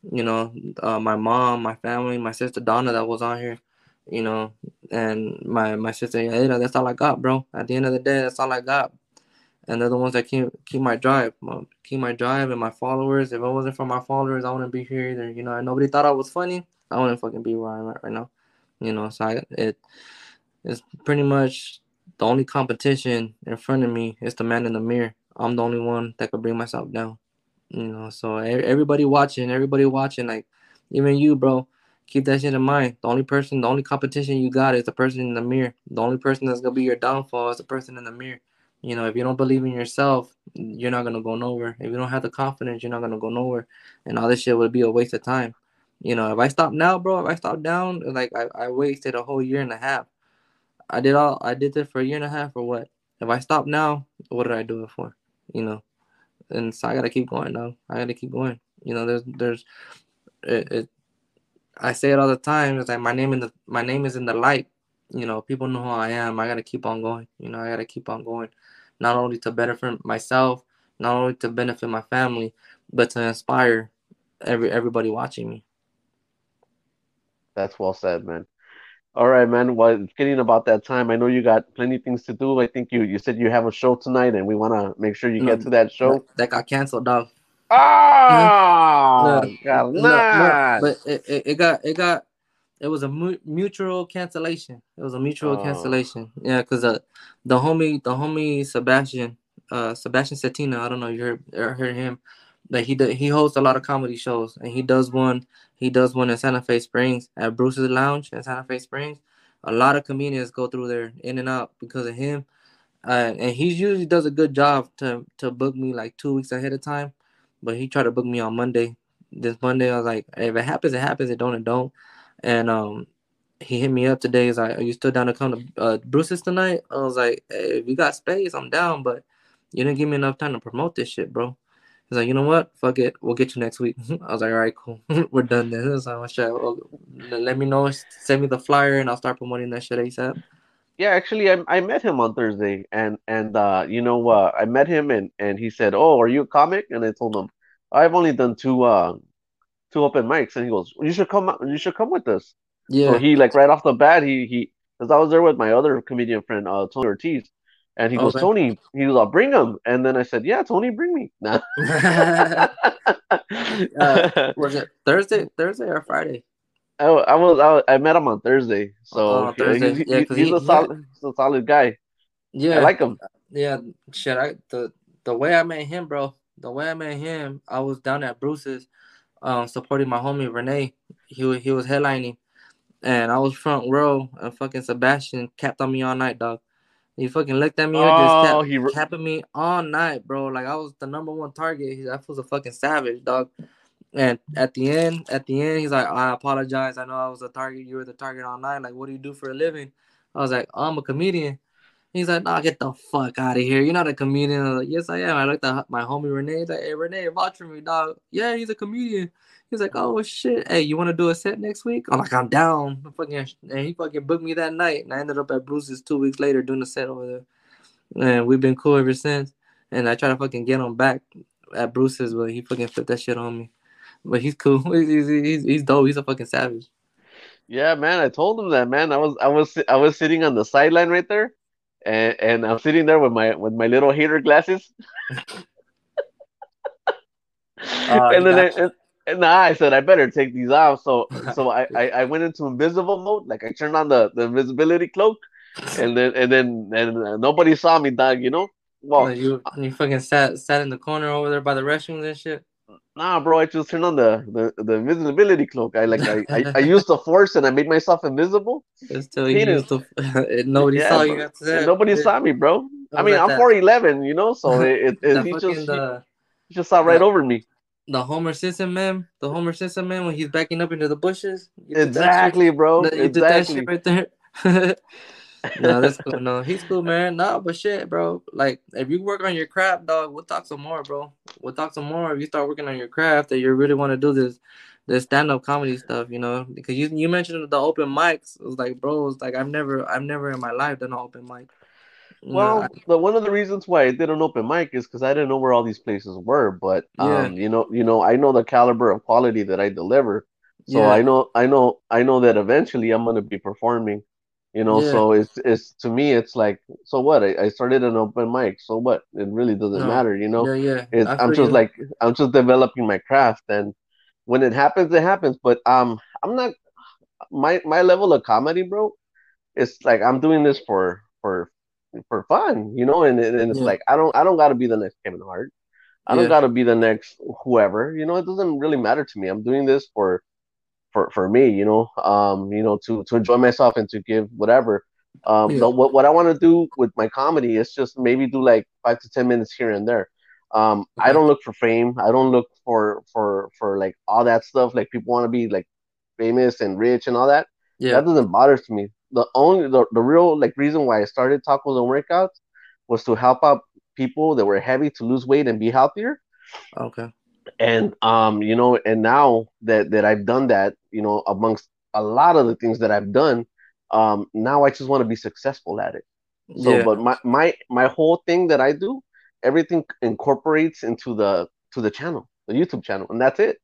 you know, uh, my mom, my family, my sister Donna that was on here, you know, and my my sister Ada. That's all I got, bro. At the end of the day, that's all I got. And they're the ones that keep keep my drive, keep my drive, and my followers. If it wasn't for my followers, I wouldn't be here either. You know, and nobody thought I was funny. I wouldn't fucking be where I'm at right now. You know, so I, it it's pretty much the only competition in front of me is the man in the mirror. I'm the only one that could bring myself down. You know, so everybody watching, everybody watching, like even you, bro, keep that shit in mind. The only person, the only competition you got is the person in the mirror. The only person that's gonna be your downfall is the person in the mirror. You know, if you don't believe in yourself, you're not gonna go nowhere. If you don't have the confidence, you're not gonna go nowhere. And all this shit would be a waste of time. You know, if I stop now, bro, if I stop down, like I, I wasted a whole year and a half. I did all I did it for a year and a half or what? If I stop now, what did I do it for? You know, and so I gotta keep going though. I gotta keep going. You know, there's there's it, it I say it all the time. It's like my name in the my name is in the light. You know, people know who I am. I gotta keep on going. You know, I gotta keep on going. Not only to benefit myself, not only to benefit my family, but to inspire every everybody watching me. That's well said, man. All right, man. Well, it's getting about that time. I know you got plenty of things to do. I think you you said you have a show tonight, and we want to make sure you No, get to that show. That, got canceled, dog. Ah, No, God, no, no, nah. but it, it, it got it got it was a mu- mutual cancellation. It was a mutual Oh. cancellation. Yeah, because uh, the homie the homie Sebastian uh Sebastian Satina. I don't know you heard heard him. That he do, he hosts a lot of comedy shows and he does one he does one in Santa Fe Springs at Bruce's Lounge in Santa Fe Springs. A lot of comedians go through there in and out because of him. Uh, and he usually does a good job to to book me like two weeks ahead of time, but he tried to book me on Monday. This Monday, I was like, if it happens, it happens. It don't, it don't. And um, he hit me up today. He's like, "Are you still down to come to uh, Bruce's tonight?" I was like, hey, "If you got space, I'm down, but you didn't give me enough time to promote this shit, bro." He's like, "You know what? Fuck it. We'll get you next week." I was like, "All right, cool. We're done then." So. Well, let me know. Send me the flyer, and I'll start promoting that shit ASAP. Yeah, actually, I I met him on Thursday, and and uh, you know, uh, I met him, and and he said, "Oh, are you a comic?" And I told him, "I've only done two uh two open mics," and he goes, "You should come. You should come with us." Yeah. So he like right off the bat, he he because I was there with my other comedian friend, uh, Tony Ortiz, and he goes, Okay. "Tony," he goes, "I'll bring him," and then I said, "Yeah, Tony, bring me." Nah. Uh, was it Thursday? Thursday or Friday? I, I was I, I met him on Thursday, so Oh, Thursday. he's, Yeah, he's, he- a he- solid he's a solid guy. Yeah. I like him. Yeah, shit. I the the way I met him, bro. The way I met him, I was down at Bruce's, um, supporting my homie Rene. He he was headlining, and I was front row, and fucking Sebastian capped on me all night, dog. He fucking looked at me and just Oh, kept he re- capping me all night, bro. Like I was the number one target. He, that was a fucking savage, dog. And at the end, at the end, he's like, I apologize. I know I was a target. You were the target all night. Like, what do you do for a living? I was like, oh, I'm a comedian. He's like, nah, get the fuck out of here. You're not a comedian. I was like, yes, I am. I looked at my homie Rene. He's like, hey, Rene, watch for me, dog. Yeah, he's a comedian. He's like, oh shit. Hey, you want to do a set next week? I'm like, I'm down. I'm fucking, and he fucking booked me that night. And I ended up at Bruce's two weeks later doing a set over there. And we've been cool ever since. And I try to fucking get him back at Bruce's, but he fucking flipped that shit on me. But he's cool. He's, he's, he's, dope. He's a fucking savage. Yeah, man, I told him that, man. I was I was I was sitting on the sideline right there, and and I'm sitting there with my with my little hater glasses. Oh, and then I, and, and I said I better take these off. So so I, I I went into invisible mode, like I turned on the the invisibility cloak, and then and then and uh, nobody saw me, dog. You know. Well, you you fucking sat sat in the corner over there by the restrooms and shit. Nah, bro. I just turned on the the, the invisibility cloak. I like I, I I used the force and I made myself invisible. Until you Hate it. used to, nobody Yeah, saw you. Nobody Yeah. saw me, bro. I mean, I'm 4'11", you know, so it, it, it he just he, the, he just saw right the- over me. the Homer Simpson man, the Homer Simpson man when he's backing up into the bushes. You did that shit? Exactly, bro. No, You did that Exactly. right there. No, that's cool. No, he's cool, man. No, but shit, bro. Like, if you work on your craft, dog, we'll talk some more, bro. We'll talk some more if you start working on your craft that you really want to do this, this stand up comedy stuff, you know. Because you you mentioned the open mics. It was like, bro, it's like I've never I've never in my life done an open mic. Well, I- the one of the reasons why I did an open mic is because I didn't know where all these places were. But Yeah. um, you know, you know, I know the caliber of quality that I deliver. So Yeah. I know, I know, I know that eventually I'm gonna be performing. You know, Yeah. so it's it's to me, it's like, so what? I, I started an open mic. So what? It really doesn't No. matter. You know. yeah, yeah. I'm just you. like I'm just developing my craft, and when it happens, it happens. But um, I'm not my my level of comedy, bro. It's like I'm doing this for for for fun, you know, and, and it's Yeah. like I don't I don't got to be the next Kevin Hart. I don't Yeah. got to be the next whoever, you know. It doesn't really matter to me. I'm doing this for for for me, you know. Um, you know, to to enjoy myself and to give whatever. Um, Yeah. what what I want to do with my comedy is just maybe do like five to ten minutes here and there. Um, I don't look for fame. I don't look for for for like all that stuff. Like people want to be like famous and rich and all that. Yeah. That doesn't bother to me. The only the, the real like reason why I started tacos and workouts was to help out people that were heavy to lose weight and be healthier Okay. And um you know and now that that I've done that you know amongst a lot of the things that I've done um now I just want to be successful at it so yeah. but my my my whole thing that I do everything incorporates into the to the channel the YouTube channel and that's it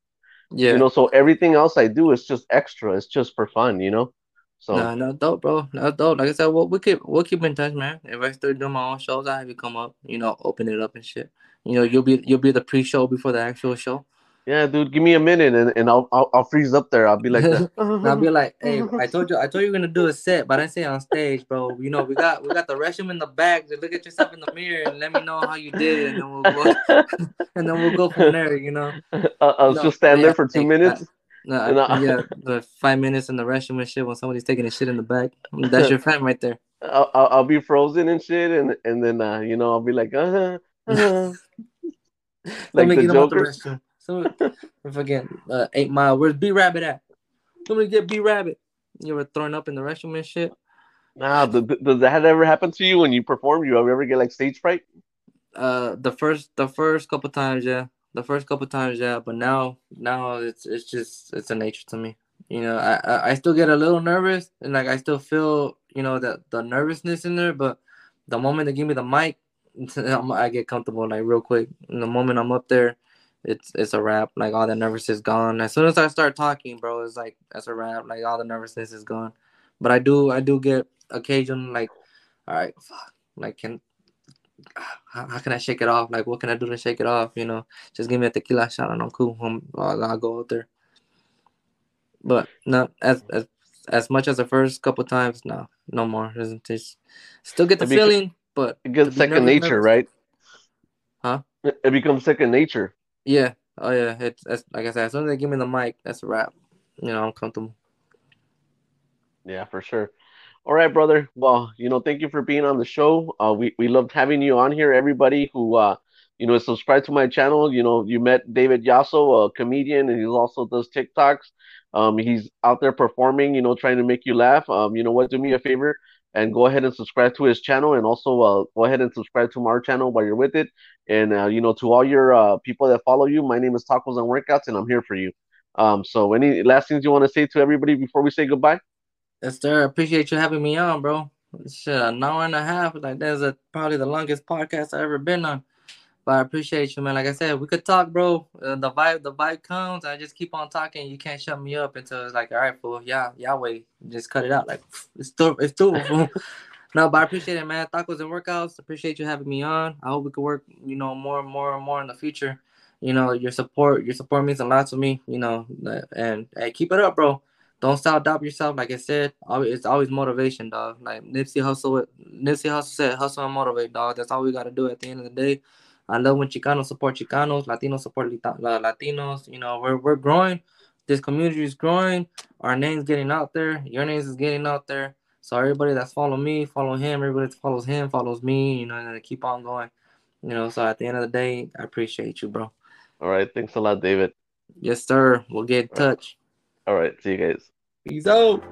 yeah. you know so everything else I do is just extra it's just for fun you know so Nah, no dope, bro. No dope. Like I said, we'll, we'll keep we'll keep in touch, man. If I start doing my own shows, I have you come up, you know, open it up and shit. You know, you'll be you'll be the pre-show before the actual show. yeah dude give me a minute and, and I'll, I'll I'll freeze up there I'll be like that. I'll be like, hey, I told you, I told you we're gonna do a set, but I didn't say on stage, bro. You know, we got we got the restroom in the back. Just look at yourself in the mirror and let me know how you did, and then we'll go, and then we'll go from there. You know, I'll, I'll No, just stand yeah, there for two hey, minutes no, I- yeah, the five minutes in the restroom and shit when somebody's taking a shit in the back. That's your friend right there. I'll, I'll, I'll be frozen and shit, and and then uh, you know I'll be like, uh, uh, like Let me the Joker. restroom. So uh, Eight Mile, where's B Rabbit at? Let me get B Rabbit. You were throwing up in the restroom and shit. Nah, th- does that ever happen to you when you perform? You ever get like stage fright? Uh, the first the first couple times, yeah. The first couple times, yeah. But now now it's it's just it's a nature to me. You know, I I, still get a little nervous and like I still feel you know that the nervousness in there, but the moment they give me the mic, I get comfortable like real quick. And the moment I'm up there, it's it's a wrap. Like all the nervousness is gone. As soon as I start talking, bro, it's like that's a wrap. Like all the nervousness is gone. But I do I do get occasion like, all right, fuck, like can how, how can I shake it off? Like what can I do to shake it off? You know, just give me a tequila shot and I'm cool. I'm, I'll, I'll go out there. But not as as as much as the first couple times. No, no more. It's just still get the It beca- feeling, but It gets second nature, nervous- right? Huh? It, it becomes second nature. Yeah. Oh yeah. It's, it's like I said. As soon as they give me the mic, that's a wrap. You know, I'm comfortable. Yeah, for sure. All right, brother. Well, you know, thank you for being on the show. Uh, we we loved having you on here. Everybody who uh, you know, subscribe to my channel. You know, you met David Jasso, a comedian, and he also does TikToks. Um, he's out there performing. You know, trying to make you laugh. Um, you know what? Do me a favor and go ahead and subscribe to his channel, and also uh, go ahead and subscribe to our channel while you're with it. And uh, you know, to all your uh people that follow you, my name is Tacos and Workouts, and I'm here for you. Um, so any last things you want to say to everybody before we say goodbye? Yes, sir. Appreciate you having me on, bro. Shit, an hour and a half. Like that's a, probably the longest podcast I've ever been on. But I appreciate you, man. Like I said, we could talk, bro. Uh, the vibe, the vibe comes. I just keep on talking. You can't shut me up until it's like, all right, fool. Yeah, Yahweh, just cut it out. Like it's too, it's too. no, but I appreciate it, man. Tacos and workouts. Appreciate you having me on. I hope we could work, you know, more and more and more in the future. You know, your support, your support means a lot to me. You know, and hey, keep it up, bro don't stop, doubt yourself. Like I said, always, it's always motivation, dog. Like Nipsey Hussle, Nipsey Hussle said, hustle and motivate, dog. That's all we gotta do at the end of the day. I love when Chicanos support Chicanos, Latinos support Latinos. You know, we're we're growing. This community is growing. Our name's getting out there. Your names is getting out there. So everybody that's following me, follow him. Everybody that follows him, follows me. You know, and keep on going. You know, so at the end of the day, I appreciate you, bro. All right, thanks a lot, David. Yes, sir. We'll get in touch. All right, see you guys. Peace out.